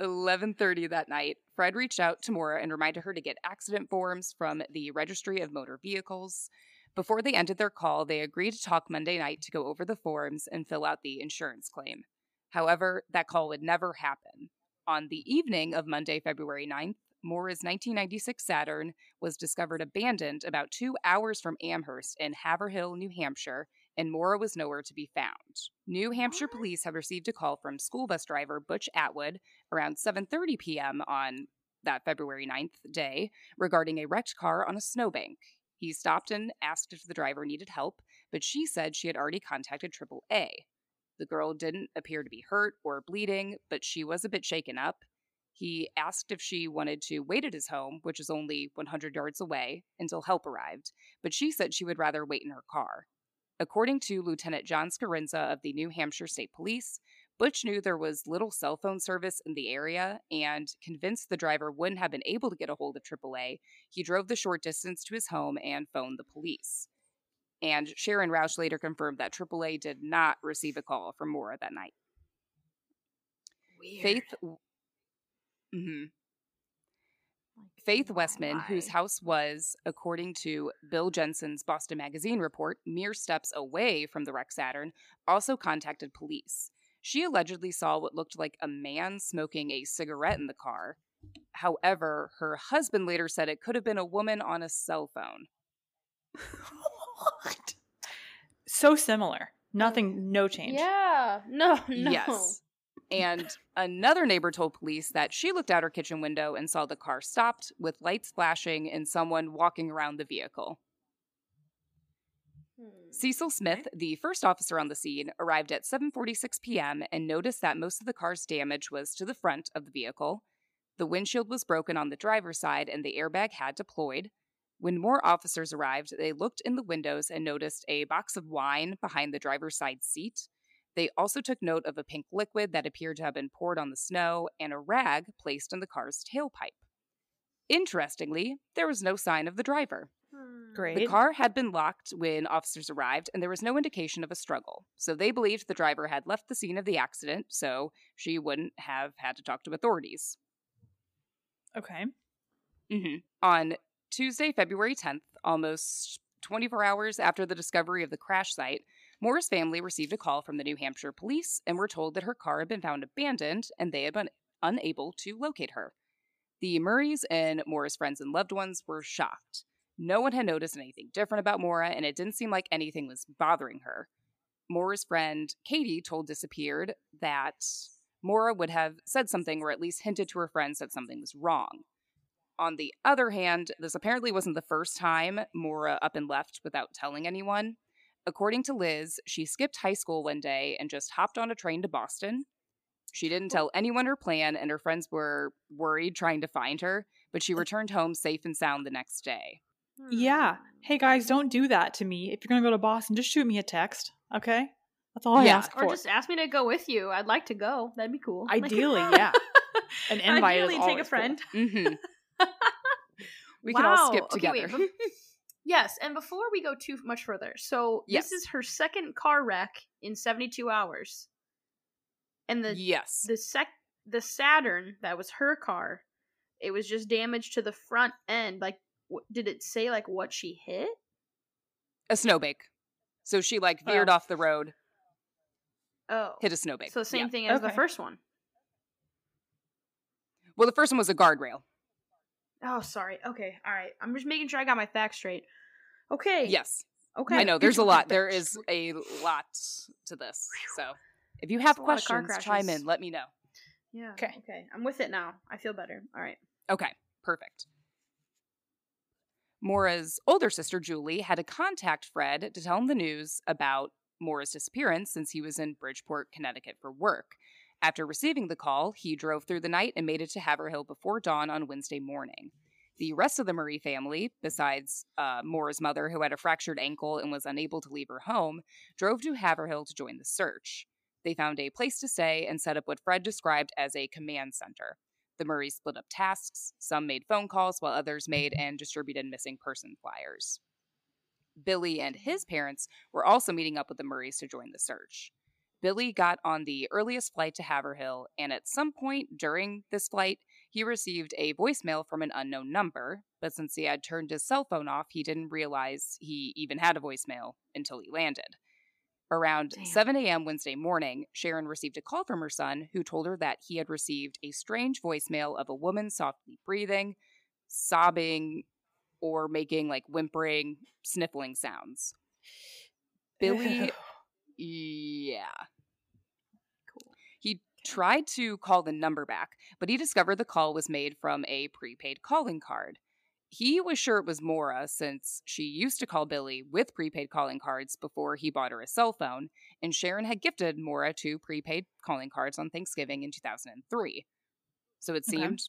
11:30 that night, Fred reached out to Maura and reminded her to get accident forms from the Registry of Motor Vehicles. Before they ended their call, they agreed to talk Monday night to go over the forms and fill out the insurance claim. However, that call would never happen. On the evening of Monday, February 9th, Maura's 1996 Saturn was discovered abandoned about two hours from Amherst in Haverhill, New Hampshire, and Maura was nowhere to be found. New Hampshire police have received a call from school bus driver Butch Atwood around 7:30 p.m. on that February 9th day regarding a wrecked car on a snowbank. He stopped and asked if the driver needed help, but she said she had already contacted AAA. The girl didn't appear to be hurt or bleeding, but she was a bit shaken up. He asked if she wanted to wait at his home, which is only 100 yards away, until help arrived, but she said she would rather wait in her car. According to Lieutenant John Scarinza of the New Hampshire State Police, Butch knew there was little cell phone service in the area and, convinced the driver wouldn't have been able to get a hold of AAA, he drove the short distance to his home and phoned the police. And Sharon Rausch later confirmed that AAA did not receive a call from Maura that night. Weird. Faith. hmm Like, Faith why- Westman, whose house was, according to Bill Jensen's Boston Magazine report, mere steps away from the wreck Saturn, also contacted police. She allegedly saw what looked like a man smoking a cigarette in the car. However, her husband later said it could have been a woman on a cell phone. what? So similar. Nothing, no change. Yeah. No. No. Yes. And another neighbor told police that she looked out her kitchen window and saw the car stopped with lights flashing and someone walking around the vehicle. Hmm. Cecil Smith, the first officer on the scene, arrived at 7:46 p.m. and noticed that most of the car's damage was to the front of the vehicle. The windshield was broken on the driver's side and the airbag had deployed. When more officers arrived, they looked in the windows and noticed a box of wine behind the driver's side seat. They also took note of a pink liquid that appeared to have been poured on the snow and a rag placed in the car's tailpipe. Interestingly, there was no sign of the driver. Great. The car had been locked when officers arrived, and there was no indication of a struggle. So they believed the driver had left the scene of the accident, so she wouldn't have had to talk to authorities. Okay. Mm-hmm. On Tuesday, February 10th, almost 24 hours after the discovery of the crash site, Maura's family received a call from the New Hampshire police and were told that her car had been found abandoned and they had been unable to locate her. The Murrays and Maura's friends and loved ones were shocked. No one had noticed anything different about Maura, and it didn't seem like anything was bothering her. Maura's friend Katie told Disappeared that Maura would have said something or at least hinted to her friends that something was wrong. On the other hand, this apparently wasn't the first time Maura up and left without telling anyone. According to Liz, she skipped high school one day and just hopped on a train to Boston. She didn't tell anyone her plan, and her friends were worried trying to find her, but she returned home safe and sound the next day. Yeah. Hmm. Hey guys, don't do that to me. If you're gonna go to Boston, just shoot me a text. Okay. That's all I Yeah, ask for. Or just ask me to go with you. I'd like to go. That'd be cool. Ideally, yeah. An invite is Ideally, take a always cool. friend. we can all Wow. skip Okay, together. wait, bef- Yes, and before we go too much further, so Yes. this is her second car wreck in 72 hours. And the yes. the sec the Saturn that was her car, it was just damage to the front end. Like wh- did it say like what she hit? a snowbake. So she like veered Oh. off the road, Oh. hit a snowbake. So same Yeah. thing as the first one. Well, the first one was a guardrail. Oh, sorry. Okay. All right. I'm just making sure I got my facts straight. Okay. Yes. Okay. I know there's a lot. There is a lot to this. So if you have There's a lot of car questions, chime in. Let me know. Yeah. Okay. Okay. I'm with it now. I feel better. All right. Okay, perfect. Maura's older sister, Julie, had to contact Fred to tell him the news about Maura's disappearance since he was in Bridgeport, Connecticut for work. After receiving the call, he drove through the night and made it to Haverhill before dawn on Wednesday morning. The rest of the Murray family, besides uh, Maura's mother, who had a fractured ankle and was unable to leave her home, drove to Haverhill to join the search. They found a place to stay and set up what Fred described as a command center. The Murrays split up tasks. Some made phone calls, while others made and distributed missing person flyers. Billy and his parents were also meeting up with the Murrays to join the search. Billy got on the earliest flight to Haverhill, and at some point during this flight, he received a voicemail from an unknown number. But since he had turned his cell phone off, he didn't realize he even had a voicemail until he landed. Around Damn. 7 a.m. Wednesday morning, Sharon received a call from her son who told her that he had received a strange voicemail of a woman softly breathing, sobbing, or making like whimpering, sniffling sounds. Billy, yeah. Cool. He tried to call the number back, but he discovered the call was made from a prepaid calling card. He was sure it was Maura since she used to call Billy with prepaid calling cards before he bought her a cell phone, and Sharon had gifted Maura two prepaid calling cards on Thanksgiving in 2003. So it Okay. seemed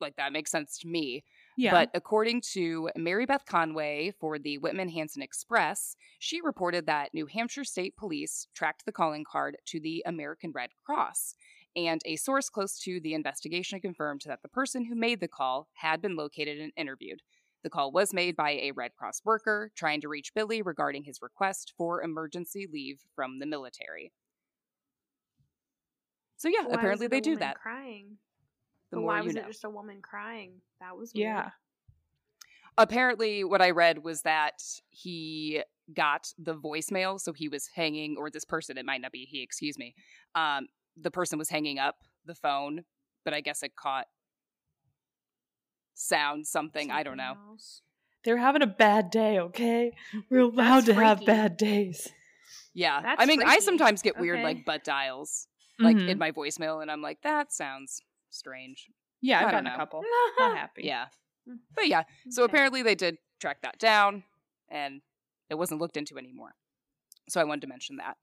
like that makes sense to me. Yeah. But according to Mary Beth Conway for the Whitman Hanson Express, she reported that New Hampshire State Police tracked the calling card to the American Red Cross. And a source close to the investigation confirmed that the person who made the call had been located and interviewed. The call was made by a Red Cross worker trying to reach Billy regarding his request for emergency leave from the military. So, yeah, why apparently it they do that. Crying. The But more why you was know. it just a woman crying? That was weird. yeah. apparently what i read was that he got the voicemail so he was hanging or this person it might not be he excuse me um the person was hanging up the phone but i guess it caught sound something, i don't know else. They're having a bad day, okay? We're allowed to have bad days. yeah That's i mean i sometimes get weird Okay. like butt dials like Mhm. in my voicemail and i'm like that sounds strange yeah, I've gotten a couple. Not happy. yeah Mm. but yeah so Okay. apparently they did track that down and it wasn't looked into anymore so i wanted to mention that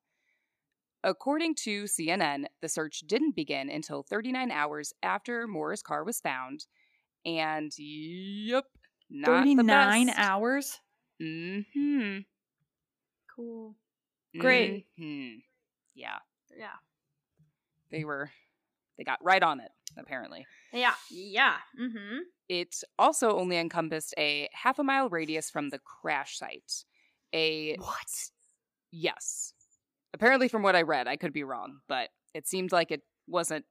according to cnn the search didn't begin until 39 hours after Maura's car was found and yep not the 39 best. hours? mm-hmm Cool. Great. Mhm. yeah Yeah. they were They got right on it, apparently. Yeah. Yeah. Mm-hmm. It also only encompassed a half a mile radius from the crash site. A What? yes. Apparently, from what I read, I could be wrong, but it seemed like it wasn't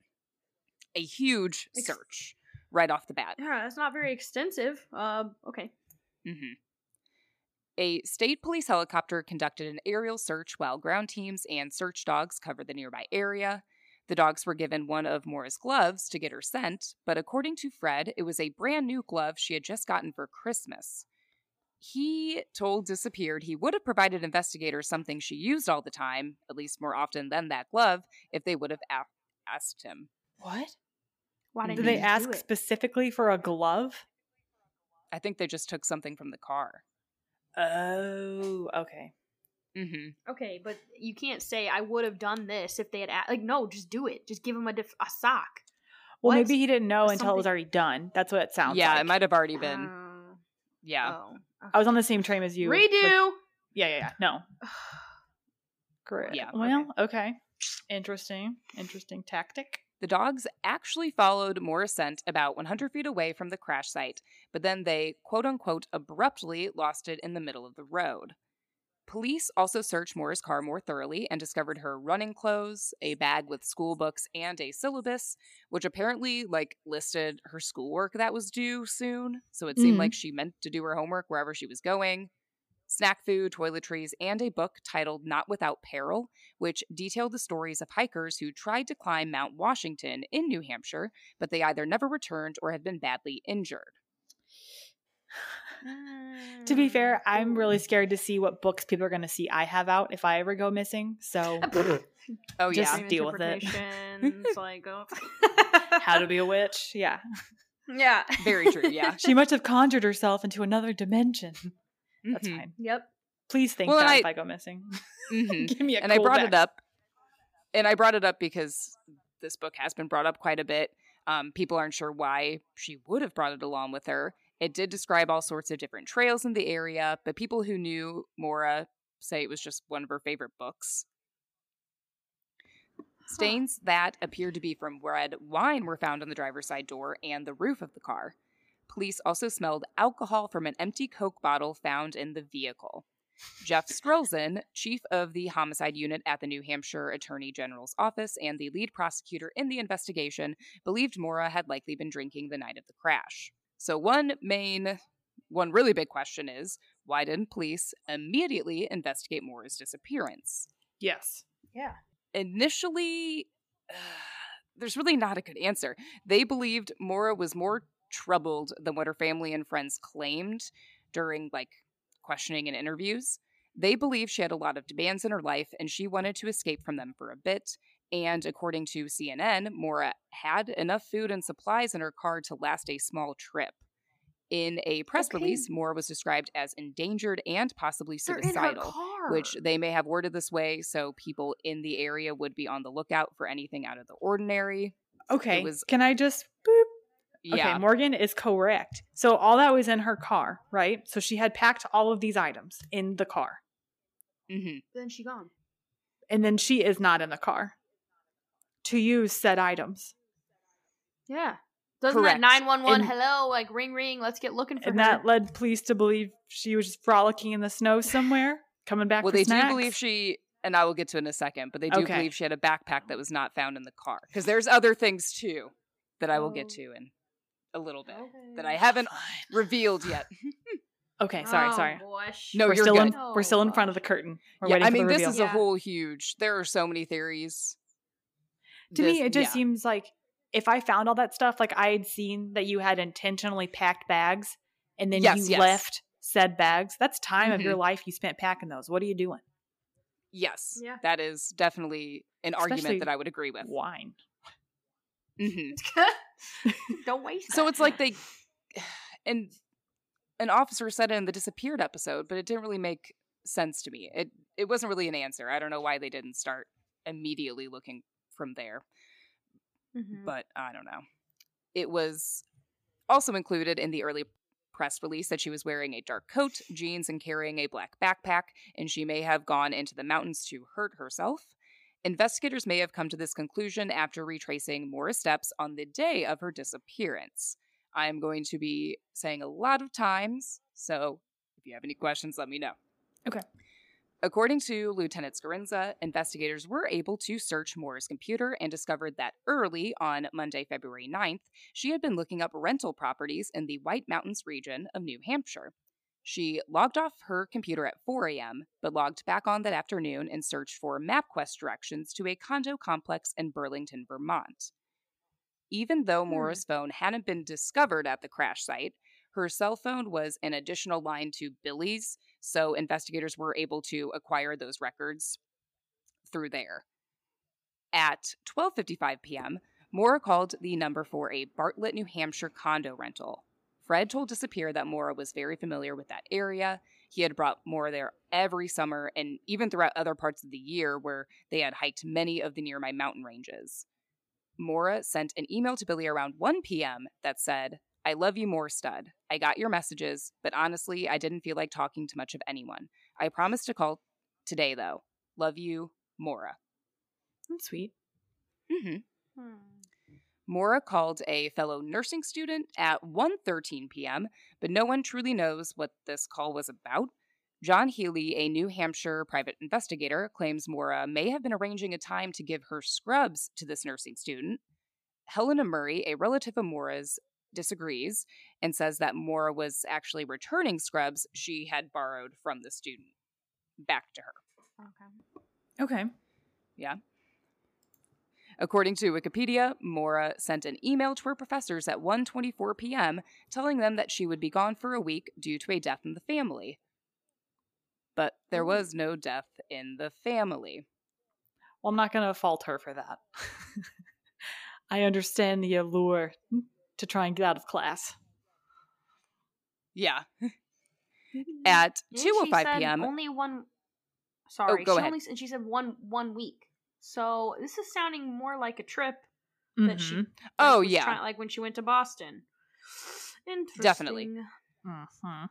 a huge Ex- search right off the bat. Yeah, that's not very extensive. Uh, okay. hmm A state police helicopter conducted an aerial search while ground teams and search dogs covered the nearby area. The dogs were given one of Maura's gloves to get her scent, but according to Fred, it was a brand new glove she had just gotten for Christmas. He told Disappeared he would have provided investigators something she used all the time, at least more often than that glove, if they would have a- asked him. What? Why Did Did didn't they you do ask it? specifically for a glove? I think they just took something from the car. Oh, okay. Hmm Okay, but you can't say I would have done this if they had asked. like no, just do it. Just give him a dif- a sock. Well, What? maybe he didn't know until it was already done. That's what it sounds like. Yeah, like. it might have already been. Oh. Yeah. Oh. I was on the same train as you. like- Redo. yeah, yeah, yeah. No. Correct. Yeah, Well, okay. Interesting. Interesting tactic. The dogs actually followed Maura's scent about 100 feet away from the crash site, but then they quote unquote abruptly lost it in the middle of the road. Police also searched Maura's car more thoroughly and discovered her running clothes, a bag with school books, and a syllabus, which apparently like listed her schoolwork that was due soon. So it seemed Mhm. like she meant to do her homework wherever she was going. Snack food, toiletries, and a book titled Not Without Peril, which detailed the stories of hikers who tried to climb Mount Washington in New Hampshire, but they either never returned or had been badly injured. To be fair, Mm, I'm really scared to see what books people are going to see I have out if I ever go missing. So, Oh, Just yeah. Same deal with it. like, oh. how to be a witch? Yeah. yeah. Very true. Yeah. She must have conjured herself into another dimension. That's Mhm. fine. Yep. Please think Well, that I- if I go missing. Mhm. Give me a and I brought back. it up, and I brought it up because this book has been brought up quite a bit. Um, people aren't sure why she would have brought it along with her. It did describe all sorts of different trails in the area, but people who knew Maura say it was just one of her favorite books. Stains that appeared to be from red wine were found on the driver's side door and the roof of the car. Police also smelled alcohol from an empty Coke bottle found in the vehicle. Jeff Strelzin, chief of the homicide unit at the New Hampshire Attorney General's office and the lead prosecutor in the investigation, believed Maura had likely been drinking the night of the crash. So, one main, one really big question is why didn't police immediately investigate Maura's disappearance? Yes. Yeah. Initially, there's really not a good answer. They believed Maura was more troubled than what her family and friends claimed during like questioning and interviews. They believed she had a lot of demands in her life and she wanted to escape from them for a bit. And according to CNN, Maura had enough food and supplies in her car to last a small trip. In a press Okay. release, Maura was described as endangered and possibly They're in her suicidal which they may have worded this way so people in the area would be on the lookout for anything out of the ordinary. Okay. was- Can I just boop? Yeah. Okay, Morgan is correct. So all that was in her car, right? So she had packed all of these items in the car. Mm-hmm. then she gone. And then she is not in the car to use said items. Yeah. Doesn't Correct. that 911 And- hello like ring ring let's get looking for And her. that led police to believe she was just frolicking in the snow somewhere, coming back Well, for they snacks. do believe she, and I will get to it in a second, but they do Okay. believe she had a backpack that was not found in the car. Because there's other things too that I will get Oh. to in a little bit Okay. that I haven't revealed yet. Okay, sorry, Oh, sorry. gosh. No, we're you're still good. in we're still in front of the curtain. We're yeah, waiting I for mean, the this reveal. is Yeah. a whole huge. There are so many theories. To me it just yeah. seems like if I found all that stuff, like I had seen that you had intentionally packed bags and then Yes, you yes. left said bags. That's time of Mm-hmm. your life you spent packing those. What are you doing? Yes, Yeah. that is definitely an Especially argument that I would agree with. Wine. hmm Don't waste So that. it's like they and an officer said it in the disappeared episode, but it didn't really make sense to me. It it wasn't really an answer. I don't know why they didn't start immediately looking from there, Mhm. but I don't know. It was also included in the early press release that she was wearing a dark coat, jeans, and carrying a black backpack, and she may have gone into the mountains to hurt herself. Investigators may have come to this conclusion after retracing Maura's steps on the day of her disappearance. I am going to be saying a lot of times, so if you have any questions, let me know. Okay. According to Lieutenant Scarinza, investigators were able to search Maura's computer and discovered that early on Monday, February 9th, she had been looking up rental properties in the White Mountains region of New Hampshire. She logged off her computer at 4 a.m., but logged back on that afternoon and searched for MapQuest directions to a condo complex in Burlington, Vermont. Even though Hmm. Maura's phone hadn't been discovered at the crash site, her cell phone was an additional line to Billy's, so investigators were able to acquire those records through there. At 12:55 p.m., Maura called the number for a Bartlett, New Hampshire condo rental. Fred told Disappear that Maura was very familiar with that area. He had brought Maura there every summer and even throughout other parts of the year where they had hiked many of the nearby mountain ranges. Maura sent an email to Billy around 1 p.m. that said, I love you more, stud. I got your messages, but honestly, I didn't feel like talking to much of anyone. I promise to call today, though. Love you, Maura. That's sweet. Mm-hmm. Hmm. Maura called a fellow nursing student at 1:13 p.m., but no one truly knows what this call was about. John Healy, a New Hampshire private investigator, claims Maura may have been arranging a time to give her scrubs to this nursing student. Helena Murray, a relative of Maura's, disagrees and says that Maura was actually returning scrubs she had borrowed from the student back to her. Okay. Okay. Yeah. According to Wikipedia, Maura sent an email to her professors at 1:24 p.m. telling them that she would be gone for a week due to a death in the family. But there mm-hmm. was no death in the family. Well, I'm not going to fault her for that. I understand the allure to try and get out of class. Yeah. At And she 2:05 said p.m. Only one. Sorry, go she ahead. only and she said one one week. So this is sounding more like a trip that she. Like, Oh, was yeah. trying- like when she went to Boston. Interesting. Definitely. Mhm.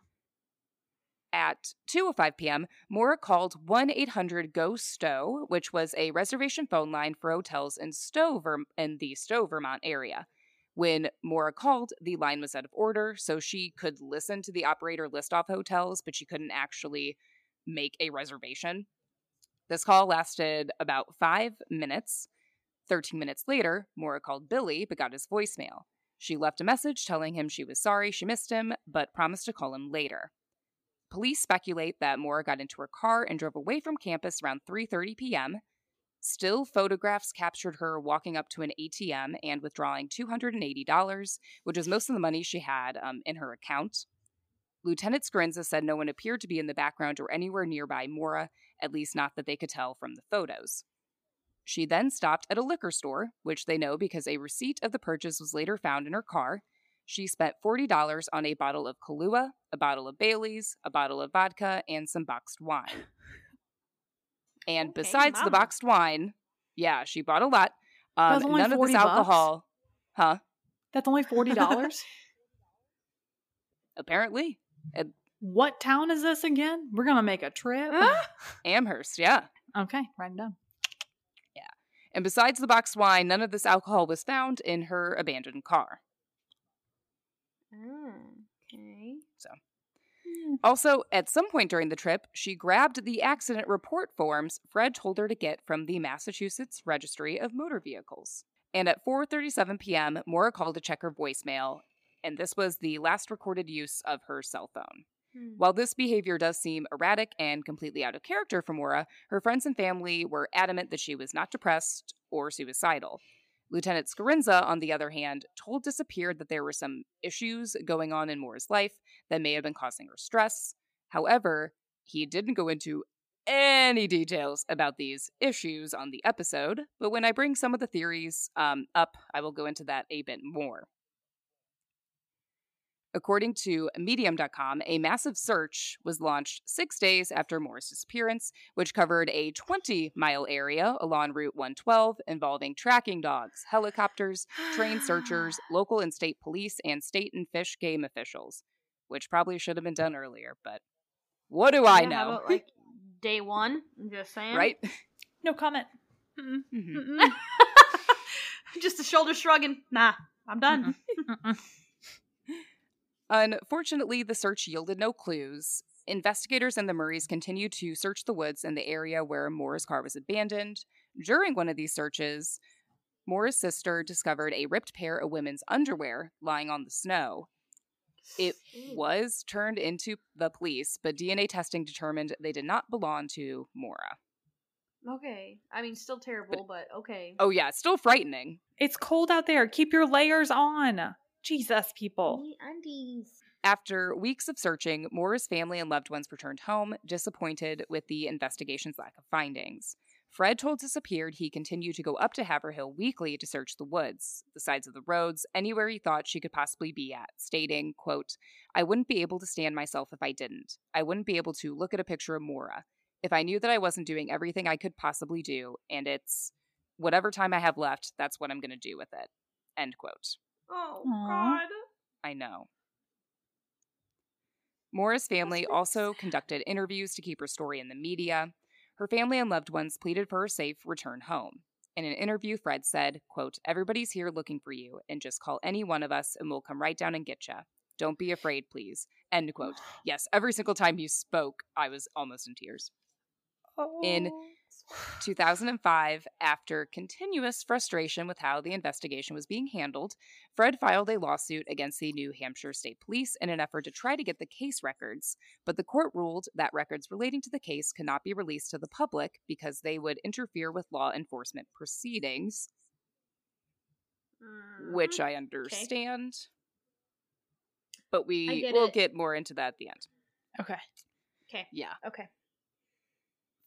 At 2:05 p.m., Maura called 1-800-GO-STOW, which was a reservation phone line for hotels in Stowe, Verm- in the Stowe, Vermont area. When Maura called, the line was out of order, so she could listen to the operator list off hotels, but she couldn't actually make a reservation. This call lasted about five minutes. 13 minutes later, Maura called Billy but got his voicemail. She left a message telling him she was sorry she missed him, but promised to call him later. Police speculate that Maura got into her car and drove away from campus around 3:30 p.m. Still photographs captured her walking up to an ATM and withdrawing $280, which was most of the money she had um, in her account. Lieutenant Scarinza said no one appeared to be in the background or anywhere nearby Maura, at least not that they could tell from the photos. She then stopped at a liquor store, which they know because a receipt of the purchase was later found in her car. She spent $40 on a bottle of Kahlua, a bottle of Bailey's, a bottle of vodka, and some boxed wine. And besides the boxed wine, yeah, she bought a lot. Um, none of this 40 bucks? alcohol, huh? That's only $40? Apparently. what town is this again? We're going to make a trip. Amherst, yeah. okay, write it down. Yeah. And besides the boxed wine, none of this alcohol was found in her abandoned car. Oh, okay. Also, at some point during the trip, she grabbed the accident report forms Fred told her to get from the Massachusetts Registry of Motor Vehicles. And at 4:37 p.m., Maura called to check her voicemail, and this was the last recorded use of her cell phone. Hmm. While this behavior does seem erratic and completely out of character for Maura, her friends and family were adamant that she was not depressed or suicidal. Lieutenant Scarinza, on the other hand, told Disappeared that there were some issues going on in Maura's life that may have been causing her stress. However, he didn't go into any details about these issues on the episode, but when I bring some of the theories um, up, I will go into that a bit more. According to Medium.com, a massive search was launched six days after Maura's disappearance, which covered a 20 mile area along Route 112 involving tracking dogs, helicopters, trained searchers, local and state police, and state and fish game officials, which probably should have been done earlier, but what do I Yeah, how know? about, like day one. I'm just saying. right? No comment. Mm-mm. Mhm. Mm-mm. Just a shoulder shrugging. Nah, I'm done. Mm-mm. Unfortunately, the search yielded no clues. Investigators and the Murrays continued to search the woods in the area where Maura's car was abandoned. During one of these searches, Maura's sister discovered a ripped pair of women's underwear lying on the snow. It was turned into the police, but DNA testing determined they did not belong to Maura. Okay. I mean, still terrible, but okay. Oh, yeah, still frightening. It's cold out there. Keep your layers on. Jesus, people. undies. After weeks of searching, Maura's family and loved ones returned home, disappointed with the investigation's lack of findings. Fred told Disappeared he continued to go up to Haverhill weekly to search the woods, the sides of the roads, anywhere he thought she could possibly be at, stating, quote, I wouldn't be able to stand myself if I didn't. I wouldn't be able to look at a picture of Maura. If I knew that I wasn't doing everything I could possibly do, and it's whatever time I have left, that's what I'm going to do with it. End quote. Oh, Aw. God. I know. Maura's family also conducted interviews to keep her story in the media. Her family and loved ones pleaded for her safe return home. In an interview, Fred said, quote, Everybody's here looking for you, and just call any one of us and we'll come right down and get you. Don't be afraid, please. End quote. Yes, every single time you spoke, I was almost in tears. In 2005, after continuous frustration with how the investigation was being handled, Fred filed a lawsuit against the New Hampshire State Police in an effort to try to get the case records, but the court ruled that records relating to the case could not be released to the public because they would interfere with law enforcement proceedings, which Mhm. I understand. But we will get more into that at the end. Okay. Okay. Yeah. Okay.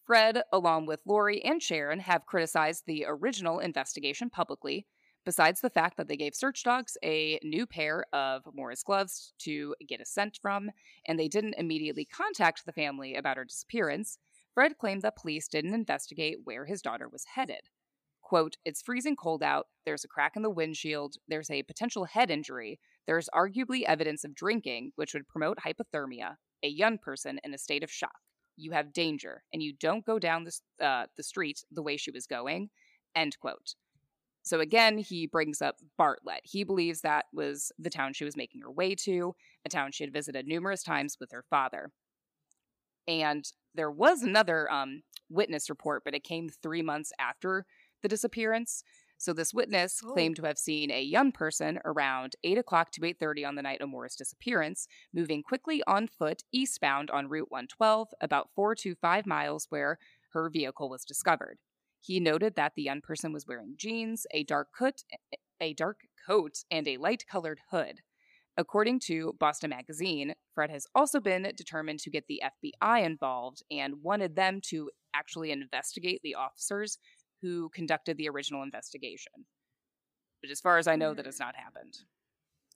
Fred, along with Lori and Sharon, have criticized the original investigation publicly, besides the fact that they gave search dogs a new pair of Maura's gloves to get a scent from, and they didn't immediately contact the family about her disappearance. Fred claimed that police didn't investigate where his daughter was headed. Quote, It's freezing cold out. There's a crack in the windshield. There's a potential head injury. There's arguably evidence of drinking, which would promote hypothermia. A young person in a state of shock you have danger and you don't go down the, uh, the street the way she was going end quote. So again he brings up bartlett. He believes that was the town she was making her way to a town she had visited numerous times with her father. And there was another um, witness report but it came three months after the disappearance so this witness Oh. claimed to have seen a young person around 8 o'clock to 8.30 on the night of Maura's disappearance moving quickly on foot eastbound on Route 112, about four to five miles where her vehicle was discovered. He noted that the young person was wearing jeans, a dark coat, a dark coat, and a light-colored hood. According to Boston Magazine, Fred has also been determined to get the FBI involved and wanted them to actually investigate the officers who conducted the original investigation. But as far as I know, that has not happened.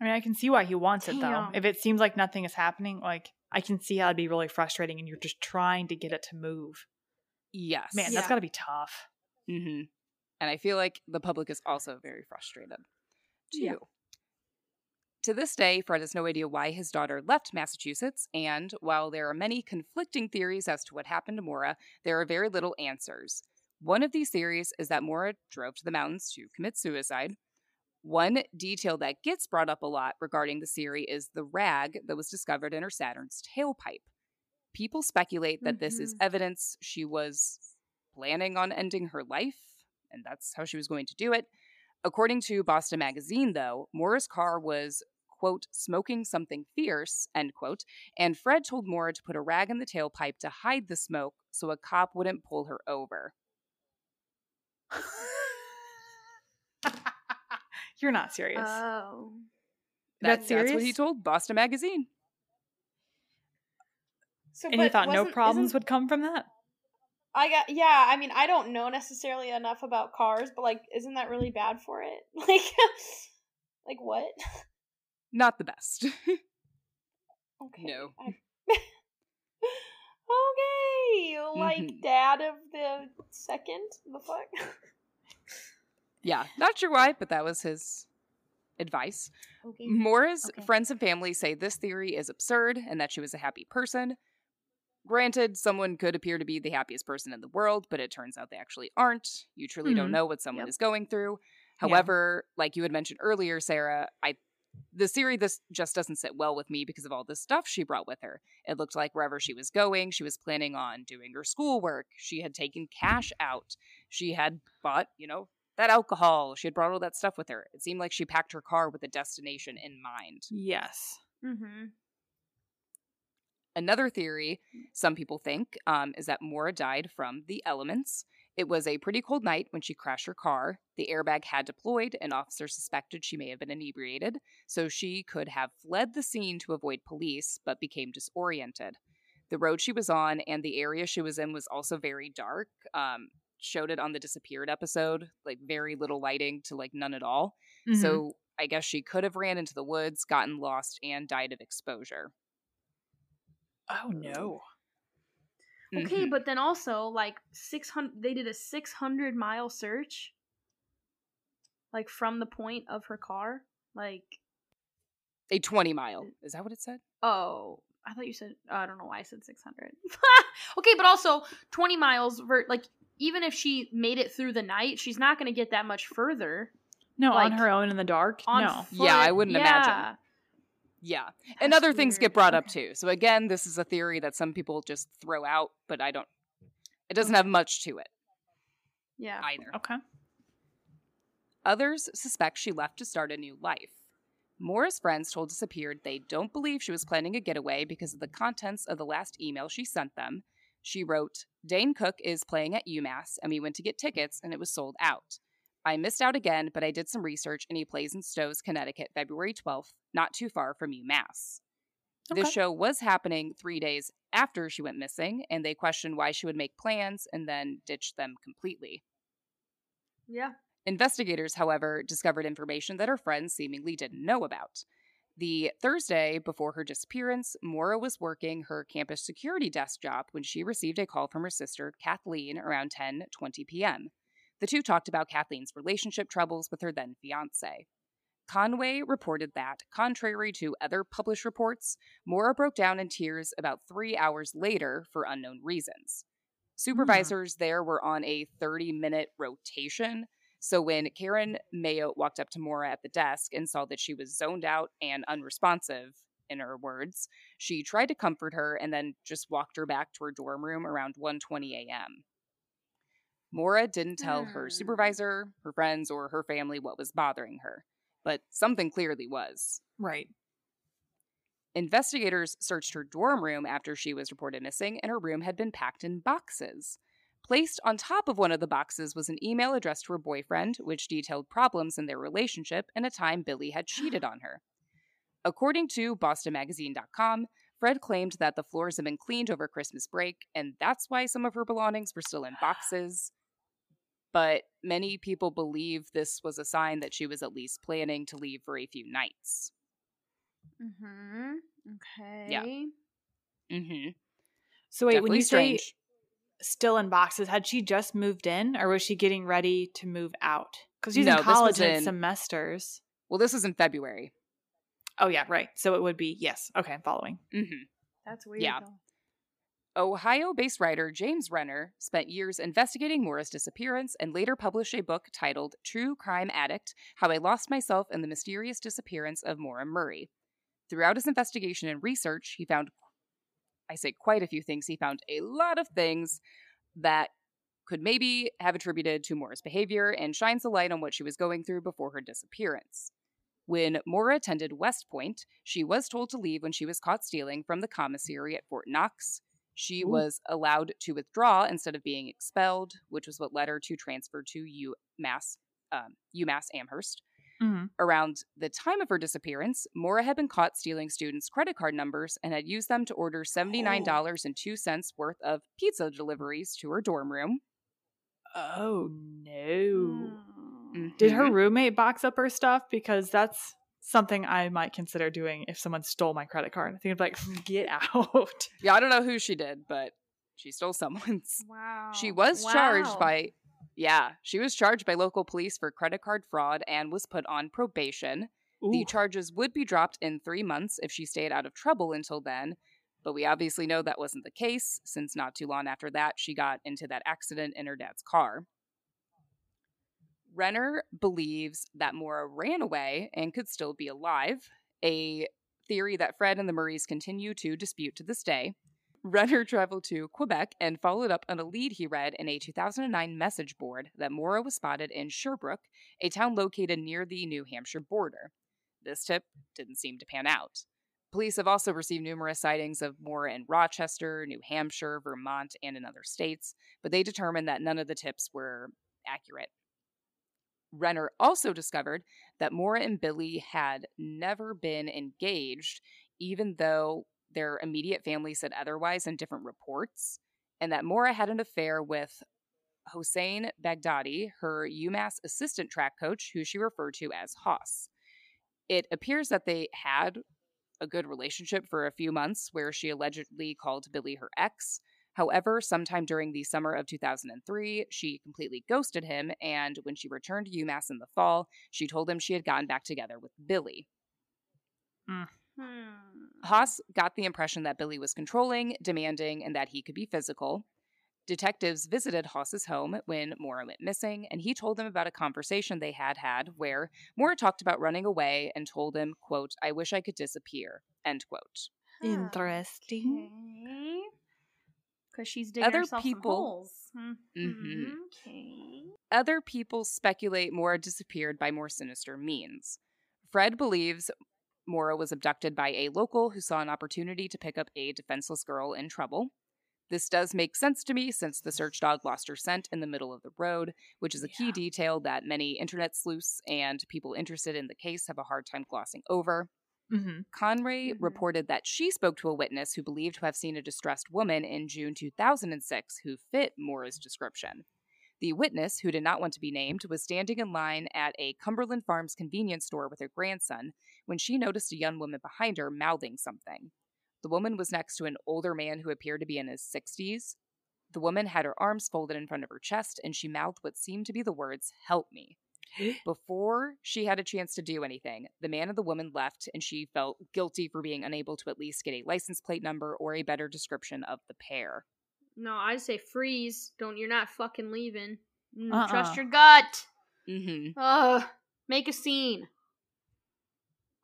I mean, I can see why he wants it though. If it seems like nothing is happening, like I can see how it'd be really frustrating, and you're just trying to get it to move. Yes. Man, Yeah. that's got to be tough. hmm And I feel like the public is also very frustrated too. Yeah. To this day, Fred has no idea why his daughter left Massachusetts, and while there are many conflicting theories as to what happened to Maura, there are very little answers. One of these theories is that Maura drove to the mountains to commit suicide. One detail that gets brought up a lot regarding the theory is the rag that was discovered in her Saturn's tailpipe. People speculate that this is Mhm. evidence she was planning on ending her life, and that's how she was going to do it. According to Boston Magazine, though, Maura's car was, quote, smoking something fierce, end quote, and Fred told Maura to put a rag in the tailpipe to hide the smoke so a cop wouldn't pull her over. You're not serious. Oh. That's That's what he told Boston Magazine. So, and he but thought no problems would come from that. I got yeah. I mean, I don't know necessarily enough about cars, but like, isn't that really bad for it? Like, like what? Not the best. Okay. No. I- okay, like Mhm. dad of the second. The fuck. yeah, not sure why, but that was his advice. Okay. Maura's Okay. friends and family say this theory is absurd and that she was a happy person. Granted, someone could appear to be the happiest person in the world, but it turns out they actually aren't. You truly don't Mhm. know what someone Yep. is going through. Yeah. However, like you had mentioned earlier, Sarah, I the theory this just doesn't sit well with me because of all the stuff she brought with her. It looked like wherever she was going, she was planning on doing her schoolwork. She had taken cash out. She had bought, you know, that alcohol. She had brought all that stuff with her. It seemed like she packed her car with a destination in mind. Yes. Mm-hmm. Another theory some people think um, is that Maura died from the elements. It was a pretty cold night when she crashed her car. The airbag had deployed, and officers suspected she may have been inebriated, so she could have fled the scene to avoid police, but became disoriented. The road she was on and the area she was in was also very dark. Um, showed it on the disappeared episode, like very little lighting to like none at all. Mhm. So I guess she could have ran into the woods, gotten lost, and died of exposure. oh no. Okay, Mhm. but then also like six hundred. They did a six hundred mile search, like from the point of her car. Like, a 20 mile. Is that what it said? oh, I thought you said. I don't know why I said six hundred. okay, but also twenty miles. Ver- like, even if she made it through the night, she's not going to get that much further. No, on her own in the dark. On no. Yeah, I wouldn't imagine. Yeah, Yeah. and that's other things get brought up too. So again, this is a theory that some people just throw out, but I don't it doesn't have much to it Yeah. either. Okay. Others suspect she left to start a new life. Maura's friends told Disappeared they don't believe she was planning a getaway because of the contents of the last email she sent them. She wrote, Dane Cook is playing at UMass, and we went to get tickets, and it was sold out. I missed out again, but I did some research, and he plays in Stowe, Connecticut, February 12th, not too far from UMass. This Okay. show was happening three days after she went missing, and they questioned why she would make plans and then ditch them completely. Yeah. Investigators, however, discovered information that her friends seemingly didn't know about. The Thursday before her disappearance, Maura was working her campus security desk job when she received a call from her sister, Kathleen, around 10:20 p.m. The two talked about Kathleen's relationship troubles with her then fiance. Conway reported that, contrary to other published reports, Maura broke down in tears about three hours later for unknown reasons. Hmm. Supervisors there were on a 30 minute rotation, so when Karen Mayo walked up to Maura at the desk and saw that she was zoned out and unresponsive, in her words, she tried to comfort her and then just walked her back to her dorm room around 1:20 a.m. Maura didn't tell her Hmm. supervisor, her friends, or her family what was bothering her, but something clearly was. Right. Investigators searched her dorm room after she was reported missing, and her room had been packed in boxes. Placed on top of one of the boxes was an email addressed to her boyfriend, which detailed problems in their relationship and a time Billy had cheated on her. According to BostonMagazine.com, Fred claimed that the floors had been cleaned over Christmas break, and that's why some of her belongings were still in boxes. But many people believe this was a sign that she was at least planning to leave for a few nights. Mm-hmm. Okay. Mm-hmm. So wait, when you strange. say still in boxes, had she just moved in, or was she getting ready to move out? Because she's No, in college and in- semesters. Well, this was in February. Oh yeah, right. So it would be yes. Okay, I'm following. Mm-hmm. That's weird. Yeah. though. Ohio based writer James Renner spent years investigating Maura's disappearance and later published a book titled True Crime Addict How I Lost Myself in the Mysterious Disappearance of Maura Murray. Throughout his investigation and research, he found, I say quite a few things, he found a lot of things that could maybe have attributed to Maura's behavior and shines a light on what she was going through before her disappearance. When Maura attended West Point, she was told to leave when she was caught stealing from the commissary at Fort Knox. She Ooh. was allowed to withdraw instead of being expelled, which was what led her to transfer to UMass, um, UMass Amherst. Mm-hmm. Around the time of her disappearance, Maura had been caught stealing students' credit card numbers and had used them to order $79.02 worth of pizza deliveries to her dorm room. Oh no. Mm. Did her roommate box up her stuff? Because that's something I might consider doing if someone stole my credit card. I think I'd be like, get out. Yeah, I don't know who she did, but she stole someone's. Wow. She was charged by, yeah, she was charged by local police for credit card fraud and was put on probation. The charges would be dropped in three months if she stayed out of trouble until then. But we obviously know that wasn't the case, since not too long after that, she got into that accident in her dad's car. Renner believes that Maura ran away and could still be alive, a theory that Fred and the Murrays continue to dispute to this day. Renner traveled to Quebec and followed up on a lead he read in a 2009 message board that Maura was spotted in Sherbrooke, a town located near the New Hampshire border. This tip didn't seem to pan out. Police have also received numerous sightings of Maura in Rochester, New Hampshire, Vermont, and in other states, but they determined that none of the tips were accurate. Renner also discovered that Maura and Billy had never been engaged, even though their immediate family said otherwise in different reports, and that Maura had an affair with Hossein Baghdadi, her UMass assistant track coach, who she referred to as Hoss. It appears that they had a good relationship for a few months, where she allegedly called Billy her ex. However, sometime during the summer of 2003, she completely ghosted him, and when she returned to UMass in the fall, she told him she had gotten back together with Billy. Hmm. Hoss got the impression that Billy was controlling, demanding, and that he could be physical. Detectives visited Hoss's home when Maura went missing, and he told them about a conversation they had had where Maura talked about running away and told him, quote, I wish I could disappear, end quote. Interesting. Because she's digging Other herself people- some holes. Hmm. Mhm. Okay. Other people speculate Maura disappeared by more sinister means. Fred believes Maura was abducted by a local who saw an opportunity to pick up a defenseless girl in trouble. This does make sense to me since the search dog lost her scent in the middle of the road, which is a key Yeah. detail that many internet sleuths and people interested in the case have a hard time glossing over. Mm-hmm. Conray Mhm. reported that she spoke to a witness who believed to have seen a distressed woman in June 2006 who fit Maura's description. The witness, who did not want to be named, was standing in line at a Cumberland Farms convenience store with her grandson when she noticed a young woman behind her mouthing something. The woman was next to an older man who appeared to be in his 60s. The woman had her arms folded in front of her chest and she mouthed what seemed to be the words, Help me. Before she had a chance to do anything, the man and the woman left, and she felt guilty for being unable to at least get a license plate number or a better description of the pair. No, I'd say freeze. Don't you're not fucking leaving. Mm, Uh-uh. Trust your gut. Mm-hmm. Ugh. Make a scene.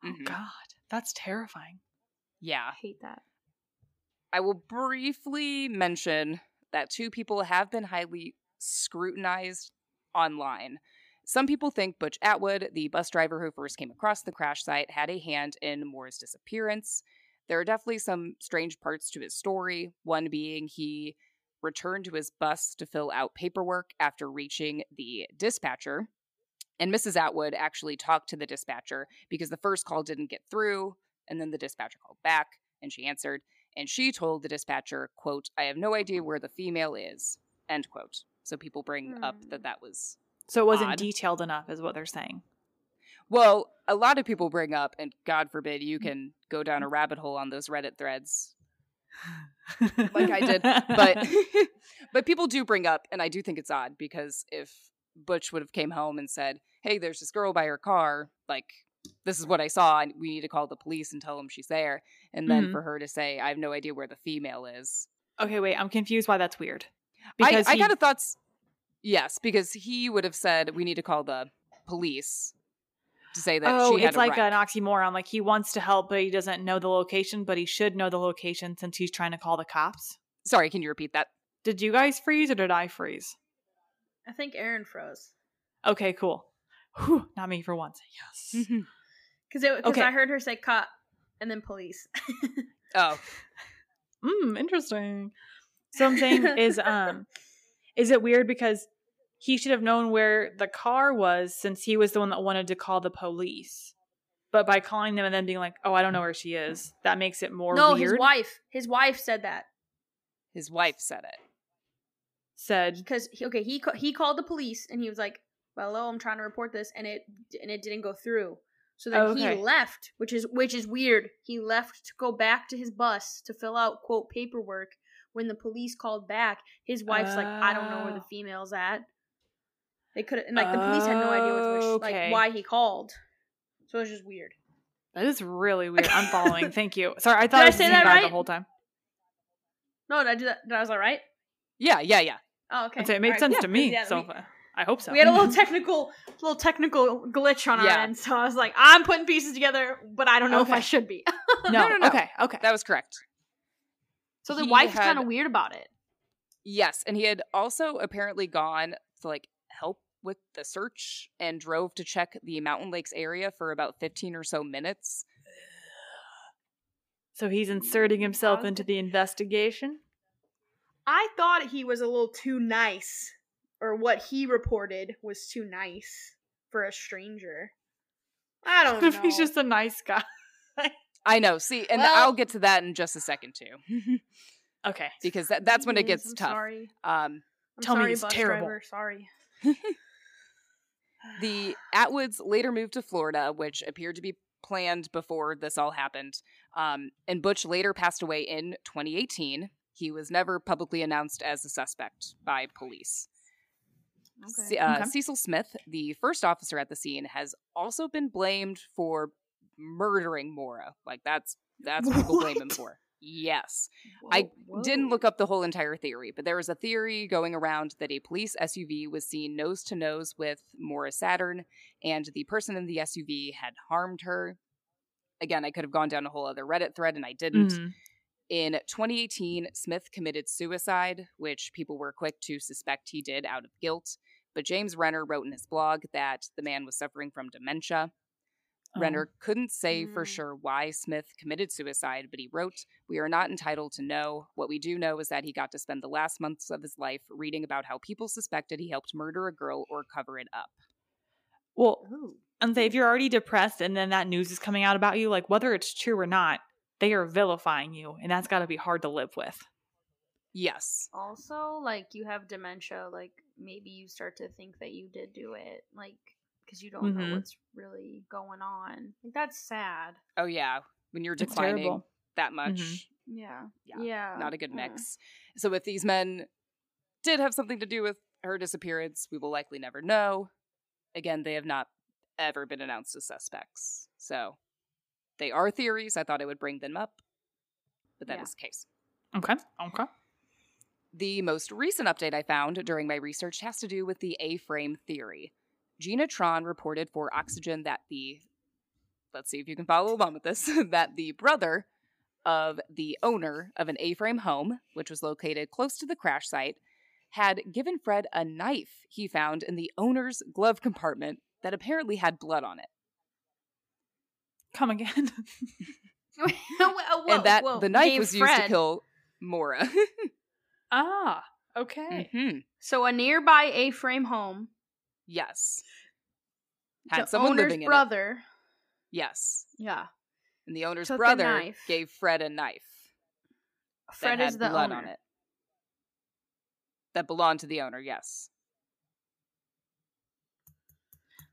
Oh God, that's terrifying. Yeah. I hate that. I will briefly mention that two people have been highly scrutinized online. Some people think Butch Atwood, the bus driver who first came across the crash site, had a hand in Maura's disappearance. There are definitely some strange parts to his story, one being he returned to his bus to fill out paperwork after reaching the dispatcher. And Mrs. Atwood actually talked to the dispatcher because the first call didn't get through, and then the dispatcher called back and she answered and she told the dispatcher quote i have no idea where the female is end quote so people bring up Hmm. that that was So it wasn't Odd. detailed enough, is what they're saying. well a lot of people bring up and god forbid you can go down a rabbit hole on those reddit threads like i did but but people do bring up and i do think it's odd because if butch would have came home and said hey there's this girl by her car like this is what i saw and we need to call the police and tell them she's there and then Mhm. for her to say i have no idea where the female is okay, wait, I'm confused why that's weird. I, I he- kind of thought, yes, because he would have said we need to call the police to say that oh, she had it's a like wreck. an oxymoron. Like he wants to help, but he doesn't know the location. But he should know the location since he's trying to call the cops. Sorry, can you repeat that? Did you guys freeze or did I freeze? I think Erin froze. Okay, cool. Whew, not me for once. Yes. Because because Okay. I heard her say cop and then police. oh, Mm, interesting. So I'm saying is um is it weird because he should have known where the car was since he was the one that wanted to call the police. But by calling them and then being like, "Oh, I don't know where she is," that makes it more no, weird. his wife. His wife said that his wife said it. said, because he, okay, he he called the police and he was like, "Hello, I'm trying to report this," and it and it didn't go through. So then Okay. he left, which is which is weird. He left to go back to his bus to fill out quote paperwork. When the police called back, his wife's like, "I don't know where the Oh. female's at." They could and like the police had no idea what which, Okay. like why he called. So it was just weird. "That is really weird." I'm following. Thank you. Sorry, I thought Did I I was say that bad the right? whole time. No, did I do that? Did I was all right? Yeah, yeah, yeah. Oh, okay. I'd it made Alright, sense yeah, to me. yeah, so we- I hope so. We had a little technical, little technical glitch on our Yeah. end, so I was like, I'm putting pieces together, but I don't know if I should be. no, no, no, no. Okay. Okay. That was correct. so the He wife's had- kind of weird about it. Yes, and he had also apparently gone to like help with the search and drove to check the Mountain Lakes area for about 15 or so minutes. so he's inserting himself into the investigation. I thought he was a little too nice, or what he reported was too nice for a stranger. I don't know. he's just a nice guy. I know. See, and Well- I'll get to that in just a second too. Okay. because that, that's when it gets I'm tough. Sorry. Um I'm Tell me sorry, it's bus terrible. driver. Sorry. The Atwoods later moved to Florida, which appeared to be planned before this all happened. Um, and Butch later passed away in 2018. He was never publicly announced as a suspect by police. Ce- uh, Okay. Cecil Smith, the first officer at the scene, has also been blamed for murdering Maura. Like that's that's what people blame him for. Yes. I didn't look up the whole entire theory, but there was a theory going around that a police SUV was seen nose to nose with Maura Saturn, and the person in the SUV had harmed her. Again, I could have gone down a whole other Reddit thread, and I didn't. Mhm. In 2018, Smith committed suicide, which people were quick to suspect he did out of guilt. But James Renner wrote in his blog that the man was suffering from dementia. Oh. Renner couldn't say for Mm. sure why Smith committed suicide, but he wrote, We are not entitled to know. What we do know is that he got to spend the last months of his life reading about how people suspected he helped murder a girl or cover it up. Well, Ooh. and say if you're already depressed and then that news is coming out about you, like whether it's true or not, they are vilifying you, and that's got to be hard to live with. Yes. Also, like you have dementia, like maybe you start to think that you did do it, like because you don't Mhm. know what's really going on. Like that's sad. Oh, yeah. When you're declining that much, Mhm. Yeah. Yeah, Yeah. not a good Mm. mix. So if these men did have something to do with her disappearance, we will likely never know. Again, they have not ever been announced as suspects. So they are theories. I thought I would bring them up, but that is Yeah. the case. Okay. Okay. The most recent update I found during my research has to do with the A frame theory. Gina Tron reported for Oxygen that the, let's see if you can follow along with this, that the brother of the owner of an A frame home, which was located close to the crash site, had given Fred a knife he found in the owner's glove compartment that apparently had blood on it. Come again. Whoa, and that whoa, the knife gave was used to kill Maura. ah. Okay. Mhm. So a nearby A-frame home. Yes. Had the someone owner's living in it. brother. Yes. Yeah. And the owner's Took brother gave Fred a knife Fred that had is the blood owner. on it. That belonged to the owner, yes.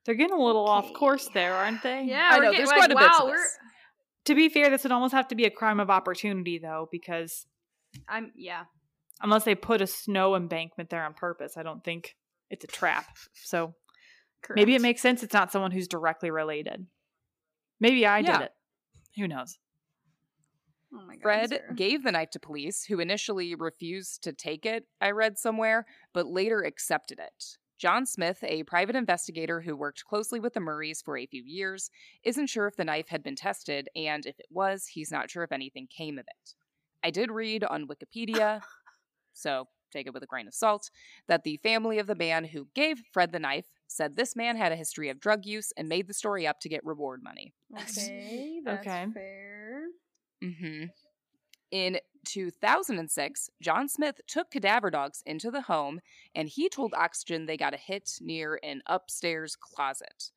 They're getting a little off course there, aren't they? Yeah, I we're know, getting, there's like, quite a bit to wow, this. To be fair, this would almost have to be a crime of opportunity, though, because I'm yeah. unless they put a snow embankment there on purpose, I don't think it's a trap. So maybe it makes sense it's not someone who's directly related. Maybe I Yeah. did it. Who knows? Oh my god. Fred Sarah. gave the knife to police, who initially refused to take it, I read somewhere, but later accepted it. John Smith, a private investigator who worked closely with the Murrays for a few years, isn't sure if the knife had been tested, and if it was, he's not sure if anything came of it. I did read on Wikipedia, so take it with a grain of salt, that the family of the man who gave Fred the knife said this man had a history of drug use and made the story up to get reward money. Okay, that's Okay. fair. hmm In 2006, John Smith took cadaver dogs into the home and he told Oxygen they got a hit near an upstairs closet.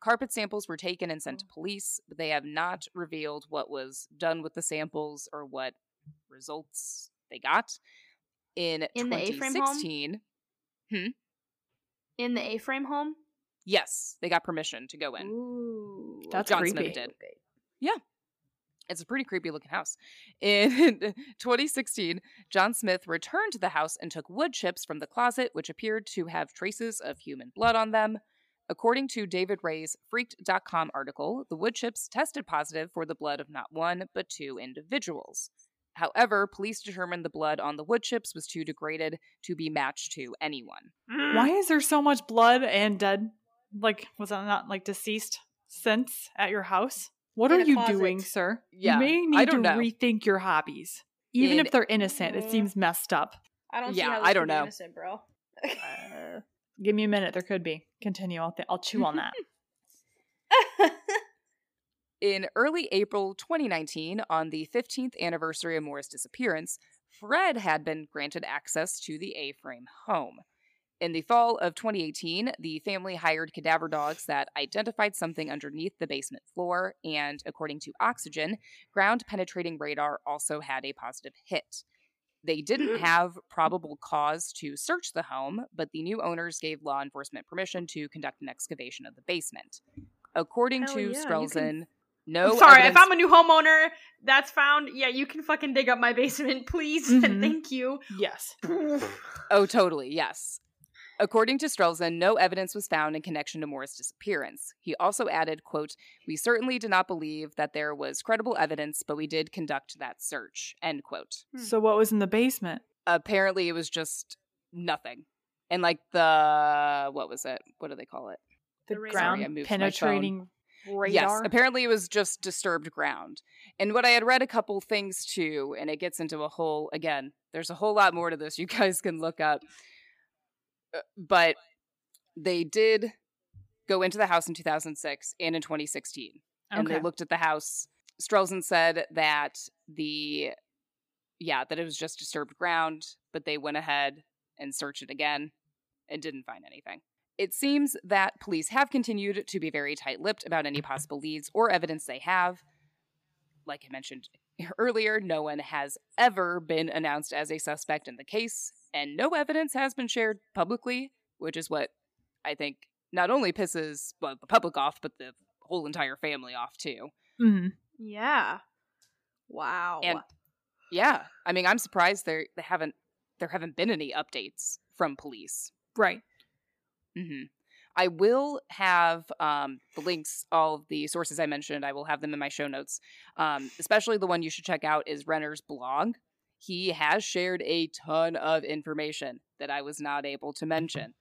Carpet samples were taken and sent to police, but they have not revealed what was done with the samples or what results they got. In, In the A-frame home? 2016, hmm? In the A-frame home. yes, they got permission to go in. Ooh, That's John creepy. Smith did. Yeah. It's a pretty creepy looking house. In 2016, John Smith returned to the house and took wood chips from the closet, which appeared to have traces of human blood on them. According to David Ray's Freaked.com article, the wood chips tested positive for the blood of not one, but two individuals. However, police determined the blood on the wood chips was too degraded to be matched to anyone. Why is there so much blood and dead? Like, was that not like deceased scents at your house? What In are you closet. doing, sir? Yeah, you may need to know. rethink your hobbies. Even In- if they're innocent, it Mm. seems messed up. I don't Yeah, see how this I don't could be know. innocent, bro. Uh, give me a minute. There could be. Continue. I'll, th- I'll chew on that. In early April 2019, on the 15th anniversary of Maura's disappearance, Fred had been granted access to the A frame home. In the fall of 2018, the family hired cadaver dogs that identified something underneath the basement floor, and according to Oxygen, ground penetrating radar also had a positive hit. They didn't have probable cause to search the home, but the new owners gave law enforcement permission to conduct an excavation of the basement. According Hell to yeah, Strelzin, no I'm sorry, evidence- if I'm a new homeowner that's found, yeah, you can fucking dig up my basement, please. Mhm. And thank you. yes. Oh, totally, yes. According to Strelzin, no evidence was found in connection to Maura's disappearance. He also added, quote, We certainly did not believe that there was credible evidence, but we did conduct that search, end quote. Hmm. So, what was in the basement? Apparently it was just nothing. And like the what was it? What do they call it? The The radar. Sorry, ground penetrating radar. Yes, apparently it was just disturbed ground. And what I had read a couple things too, and it gets into a whole again, there's a whole lot more to this you guys can look up. Uh, But they did go into the house in 2006 and in 2016. And they looked at the house. Strelzin said that the yeah, that it was just disturbed ground, but they went ahead and searched it again and didn't find anything. It seems that police have continued to be very tight lipped about any possible leads or evidence they have. Like I mentioned earlier, no one has ever been announced as a suspect in the case, and no evidence has been shared publicly, which is what I think not only pisses well, the public off, but the whole entire family off too. hmm Yeah. Wow. And yeah, I mean, I'm surprised there they haven't there haven't been any updates from police. Right. Hmm I will have um, the links, all of the sources I mentioned. I will have them in my show notes. Um, especially the one you should check out is Renner's blog. He has shared a ton of information that I was not able to mention.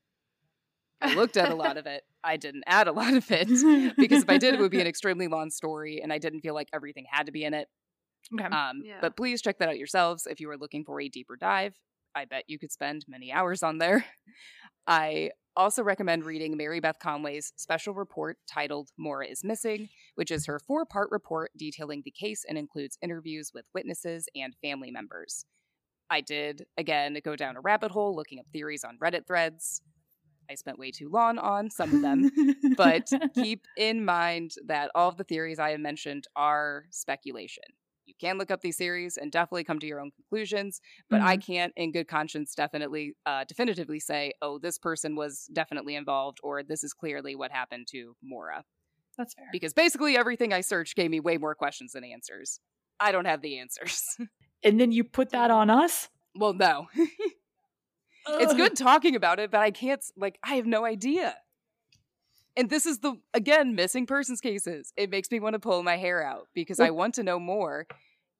I looked at a lot of it. I didn't add a lot of it because if I did, it would be an extremely long story, and I didn't feel like everything had to be in it. Okay. Um, Yeah. But please check that out yourselves if you are looking for a deeper dive. I bet you could spend many hours on there. I also recommend reading Maribeth Conway's special report titled Maura is Missing, which is her four part report detailing the case and includes interviews with witnesses and family members. I did, again, go down a rabbit hole looking up theories on Reddit threads. I spent way too long on some of them, but keep in mind that all of the theories I have mentioned are speculation. Can look up these theories and definitely come to your own conclusions, but I can't, in good conscience, definitely, uh, definitively say, "Oh, this person was definitely involved," or "This is clearly what happened to Maura," That's fair. because basically everything I searched gave me way more questions than answers. I don't have the answers. And then you put that on us? well, no, it's good talking about it, but I can't. Like, I have no idea. And this is the again missing persons cases. It makes me want to pull my hair out because I want to know more,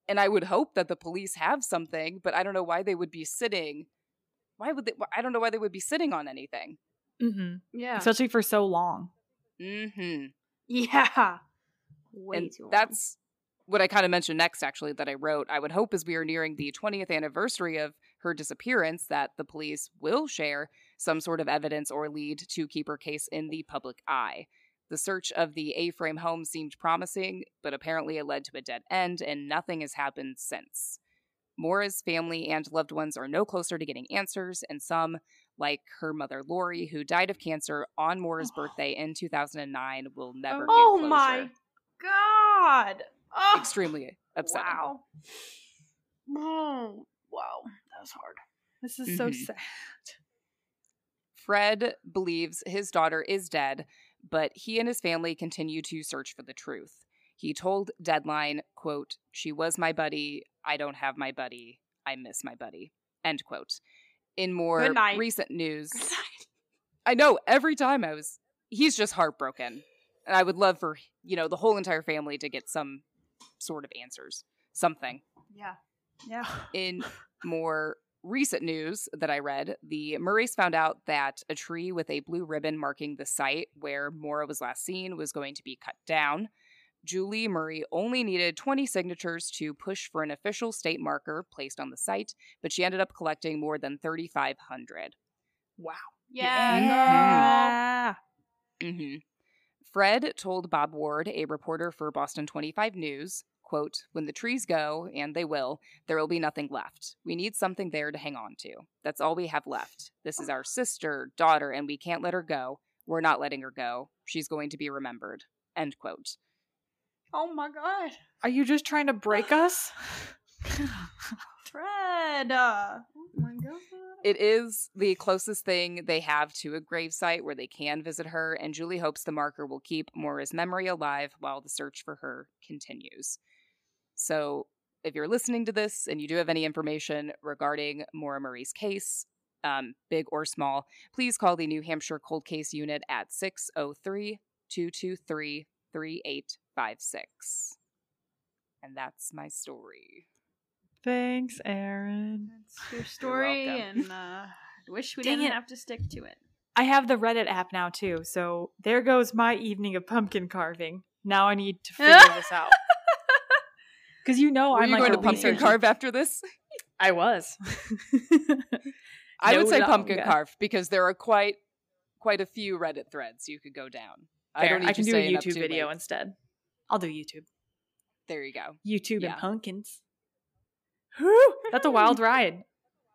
and I would hope that the police have something, but I don't know why they would be sitting. Why would they? I don't know why they would be sitting on anything. Mhm. yeah. Especially for so long. hmm yeah. Way and too long. that's what I kind of mentioned next, actually, that I wrote. I would hope as we are nearing the 20th anniversary of her disappearance that the police will share some sort of evidence or lead to keep her case in the public eye. The search of the A frame home seemed promising, but apparently it led to a dead end, and nothing has happened since. Maura's family and loved ones are no closer to getting answers, and some, like her mother Laurie, who died of cancer on Maura's birthday in 2009, will never get Oh my god. Oh, Extremely upsetting. Wow. Oh, wow. That was hard. This is so Mhm. sad. Fred believes his daughter is dead, but he and his family continue to search for the truth. He told Deadline, quote, She was my buddy. I don't have my buddy. I miss my buddy. End quote. In more recent news, I know every time I was, he's just heartbroken. And I would love for, you know, the whole entire family to get some sort of answers, something. Yeah. Yeah. In more recent news that I read, the Murrays found out that a tree with a blue ribbon marking the site where Maura was last seen was going to be cut down. Julie Murray only needed 20 signatures to push for an official state marker placed on the site, but she ended up collecting more than 3,500. Wow. Yeah. Yeah. hmm Fred told Bob Ward, a reporter for Boston 25 News, quote, When the trees go, and they will, there will be nothing left. We need something there to hang on to. That's all we have left. This is our sister, daughter, and we can't let her go. We're not letting her go. She's going to be remembered. End quote. Oh my god. Are you just trying to break us? Fred. Oh my god. It is the closest thing they have to a gravesite where they can visit her, and Julie hopes the marker will keep Maura's memory alive while the search for her continues. So, if you're listening to this and you do have any information regarding Maura Murray's case, um, big or small, please call the New Hampshire Cold Case Unit at 603 223 3856. And that's my story. Thanks, Erin. That's your story, welcome. and uh, I wish we Dang didn't it. have to stick to it. I have the Reddit app now too, so there goes my evening of pumpkin carving. Now I need to figure this out. Because you know Are I'm you like going to pumpkin researcher. carve after this? I was. I would say pumpkin carve because there are quite quite a few Reddit threads you could go down. I Fair. don't need I can do a YouTube video late. instead. I'll do YouTube. There you go. YouTube Yeah. and pumpkins. Whew, that's a wild ride.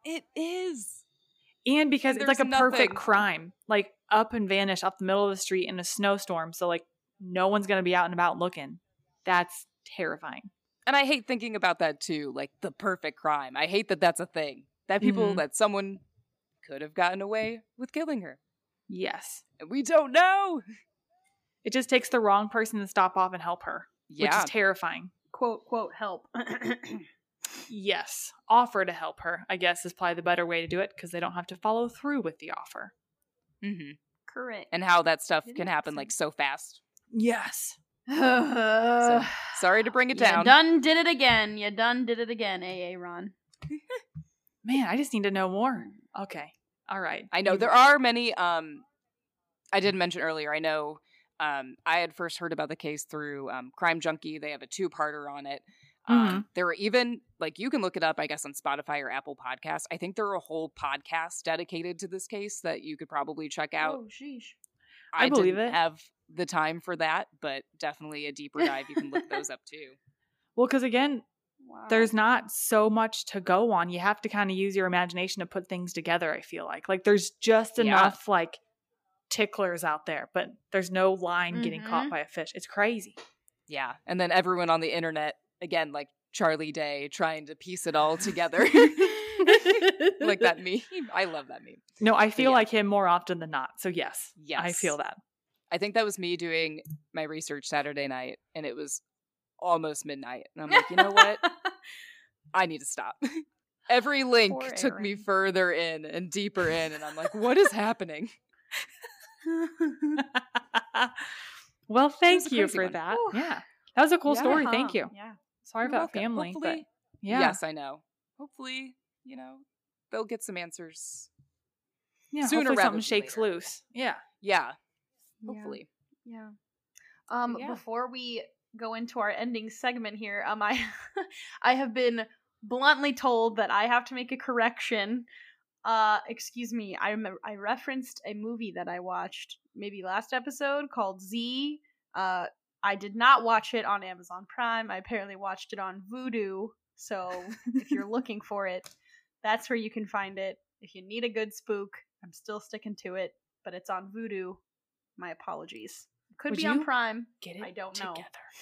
It is. And because And it's like a there's perfect crime. Like up and vanish off the middle of the street in a snowstorm. So like no one's gonna be out and about looking. That's terrifying. And I hate thinking about that too, like the perfect crime. I hate that that's a thing. That people Mhm. that someone could have gotten away with killing her. Yes. And we don't know. It just takes the wrong person to stop off and help her. Which is terrifying. Quote, quote, help. Yes. Offer to help her, I guess, is probably the better way to do it because they don't have to follow through with the offer. Mm hmm. Correct. And how that stuff It can is. happen like so fast. Yes. So sorry to bring it down. You done did it again. You done did it again, AA Ron. Man, I just need to know more. Okay. All right. I know there are many. Um, I did mention earlier. I know. Um, I had first heard about the case through um, Crime Junkie. They have a two-parter on it. Um, there are even like you can look it up, I guess, on Spotify or Apple Podcasts. I think there are a whole podcast dedicated to this case that you could probably check out. Oh, sheesh. I believe didn't it. Have the time for that, but definitely a deeper dive. You can look those up too. Well, because again, Wow. there's not so much to go on. You have to kind of use your imagination to put things together, I feel like. Like there's just Yeah. enough like ticklers out there, but there's no line getting caught Mhm. by a fish. It's crazy. Yeah, and then everyone on the internet again, like Charlie Day, trying to piece it all together, like that meme. I love that meme. No, I feel yeah. like him more often than not. So yes, Yes, I feel that. I think that was me doing my research Saturday night, and it was almost midnight, and I'm like, you know what? I need to stop. Every link Poor took me further in and deeper in, and I'm like, what is happening? well, thank you for one. that. Whew. Yeah. That was a cool Yeah. story. Thank you. Yeah. Sorry You're about welcome. family, but yeah. Yes, I know. Hopefully, you know, they'll get some answers. yeah, sooner hopefully rather something than shakes later. loose. Yeah, Yeah. Hopefully. Yeah. Um yeah. before we go into our ending segment here, um I I have been bluntly told that I have to make a correction. Uh excuse me. I I referenced a movie that I watched maybe last episode called Z. Uh I did not watch it on Amazon Prime. I apparently watched it on Vudu. So if you're looking for it, that's where you can find it. If you need a good spook, I'm still sticking to it, but it's on Vudu. My apologies. Could Would be on Prime. Get it I don't know.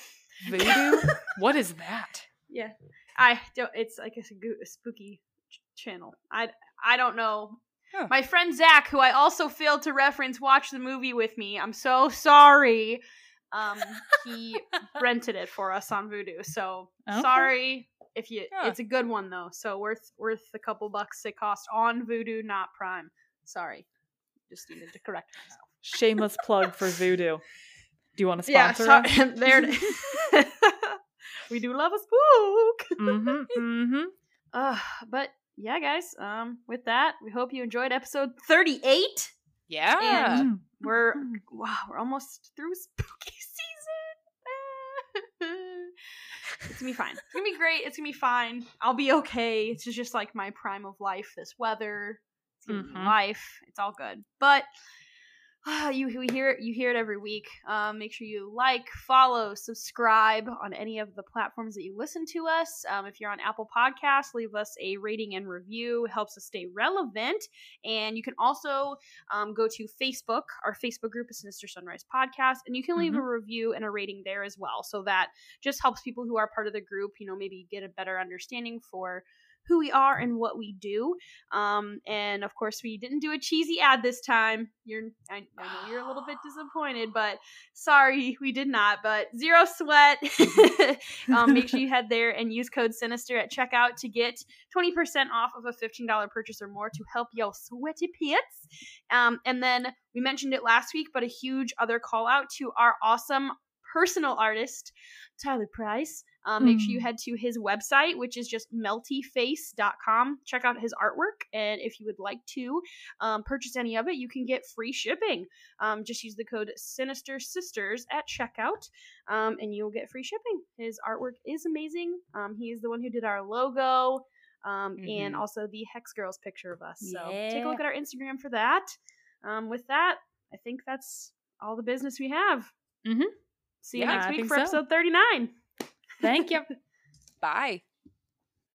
Voodoo? what is that? Yeah, I don't. It's like a, a spooky ch- channel. I I don't know. Huh. My friend Zach, who I also failed to reference, watched the movie with me. I'm so sorry. Um, he rented it for us on Vudu. So Okay. sorry if you. Yeah. It's a good one though. So worth worth a couple bucks it cost on Vudu, not Prime. Sorry, just needed to correct myself. Shameless plug for Vudu. Do you want to Yeah, sponsor so, us? there. It we do love a spook. mm-hmm, mm-hmm. Uh, but yeah, guys. Um, with that, we hope you enjoyed episode thirty-eight. Yeah. And we're wow, we're almost through spooky season. it's gonna be fine. It's gonna be great. It's gonna be fine. I'll be okay. It's just, like my prime of life. This weather. It's gonna be Mhm. life. It's all good. But you we hear it, you hear it every week. Um, make sure you like, follow, subscribe on any of the platforms that you listen to us. Um, if you're on Apple Podcasts, leave us a rating and review. It helps us stay relevant. And you can also um, go to Facebook. Our Facebook group is Sinister Sunrise Podcast, and you can leave a review and a rating there as well. So that just helps people who are part of the group, you know, maybe get a better understanding for who we are and what we do. Um, and of course, we didn't do a cheesy ad this time. You're, I, I know you're a little bit disappointed, but sorry, we did not. But zero sweat. um, make sure you head there and use code Sinister at checkout to get 20% off of a $15 purchase or more to help your sweaty pants. Um, and then we mentioned it last week, but a huge other call out to our awesome personal artist, Tyler Price. Um, Make sure you Mm. head to his website, which is just meltyface.com. Check out his artwork. And if you would like to um, purchase any of it, you can get free shipping. Um, just use the code Sinister Sisters at checkout, um, and you'll get free shipping. His artwork is amazing. Um, he is the one who did our logo. Um, and Mhm. also the Hex Girls picture of us. So take a look at our Instagram for that. Um, with that, I think that's all the business we have. Mhm. See you Yeah, next week for so. episode 39. Thank you. Bye.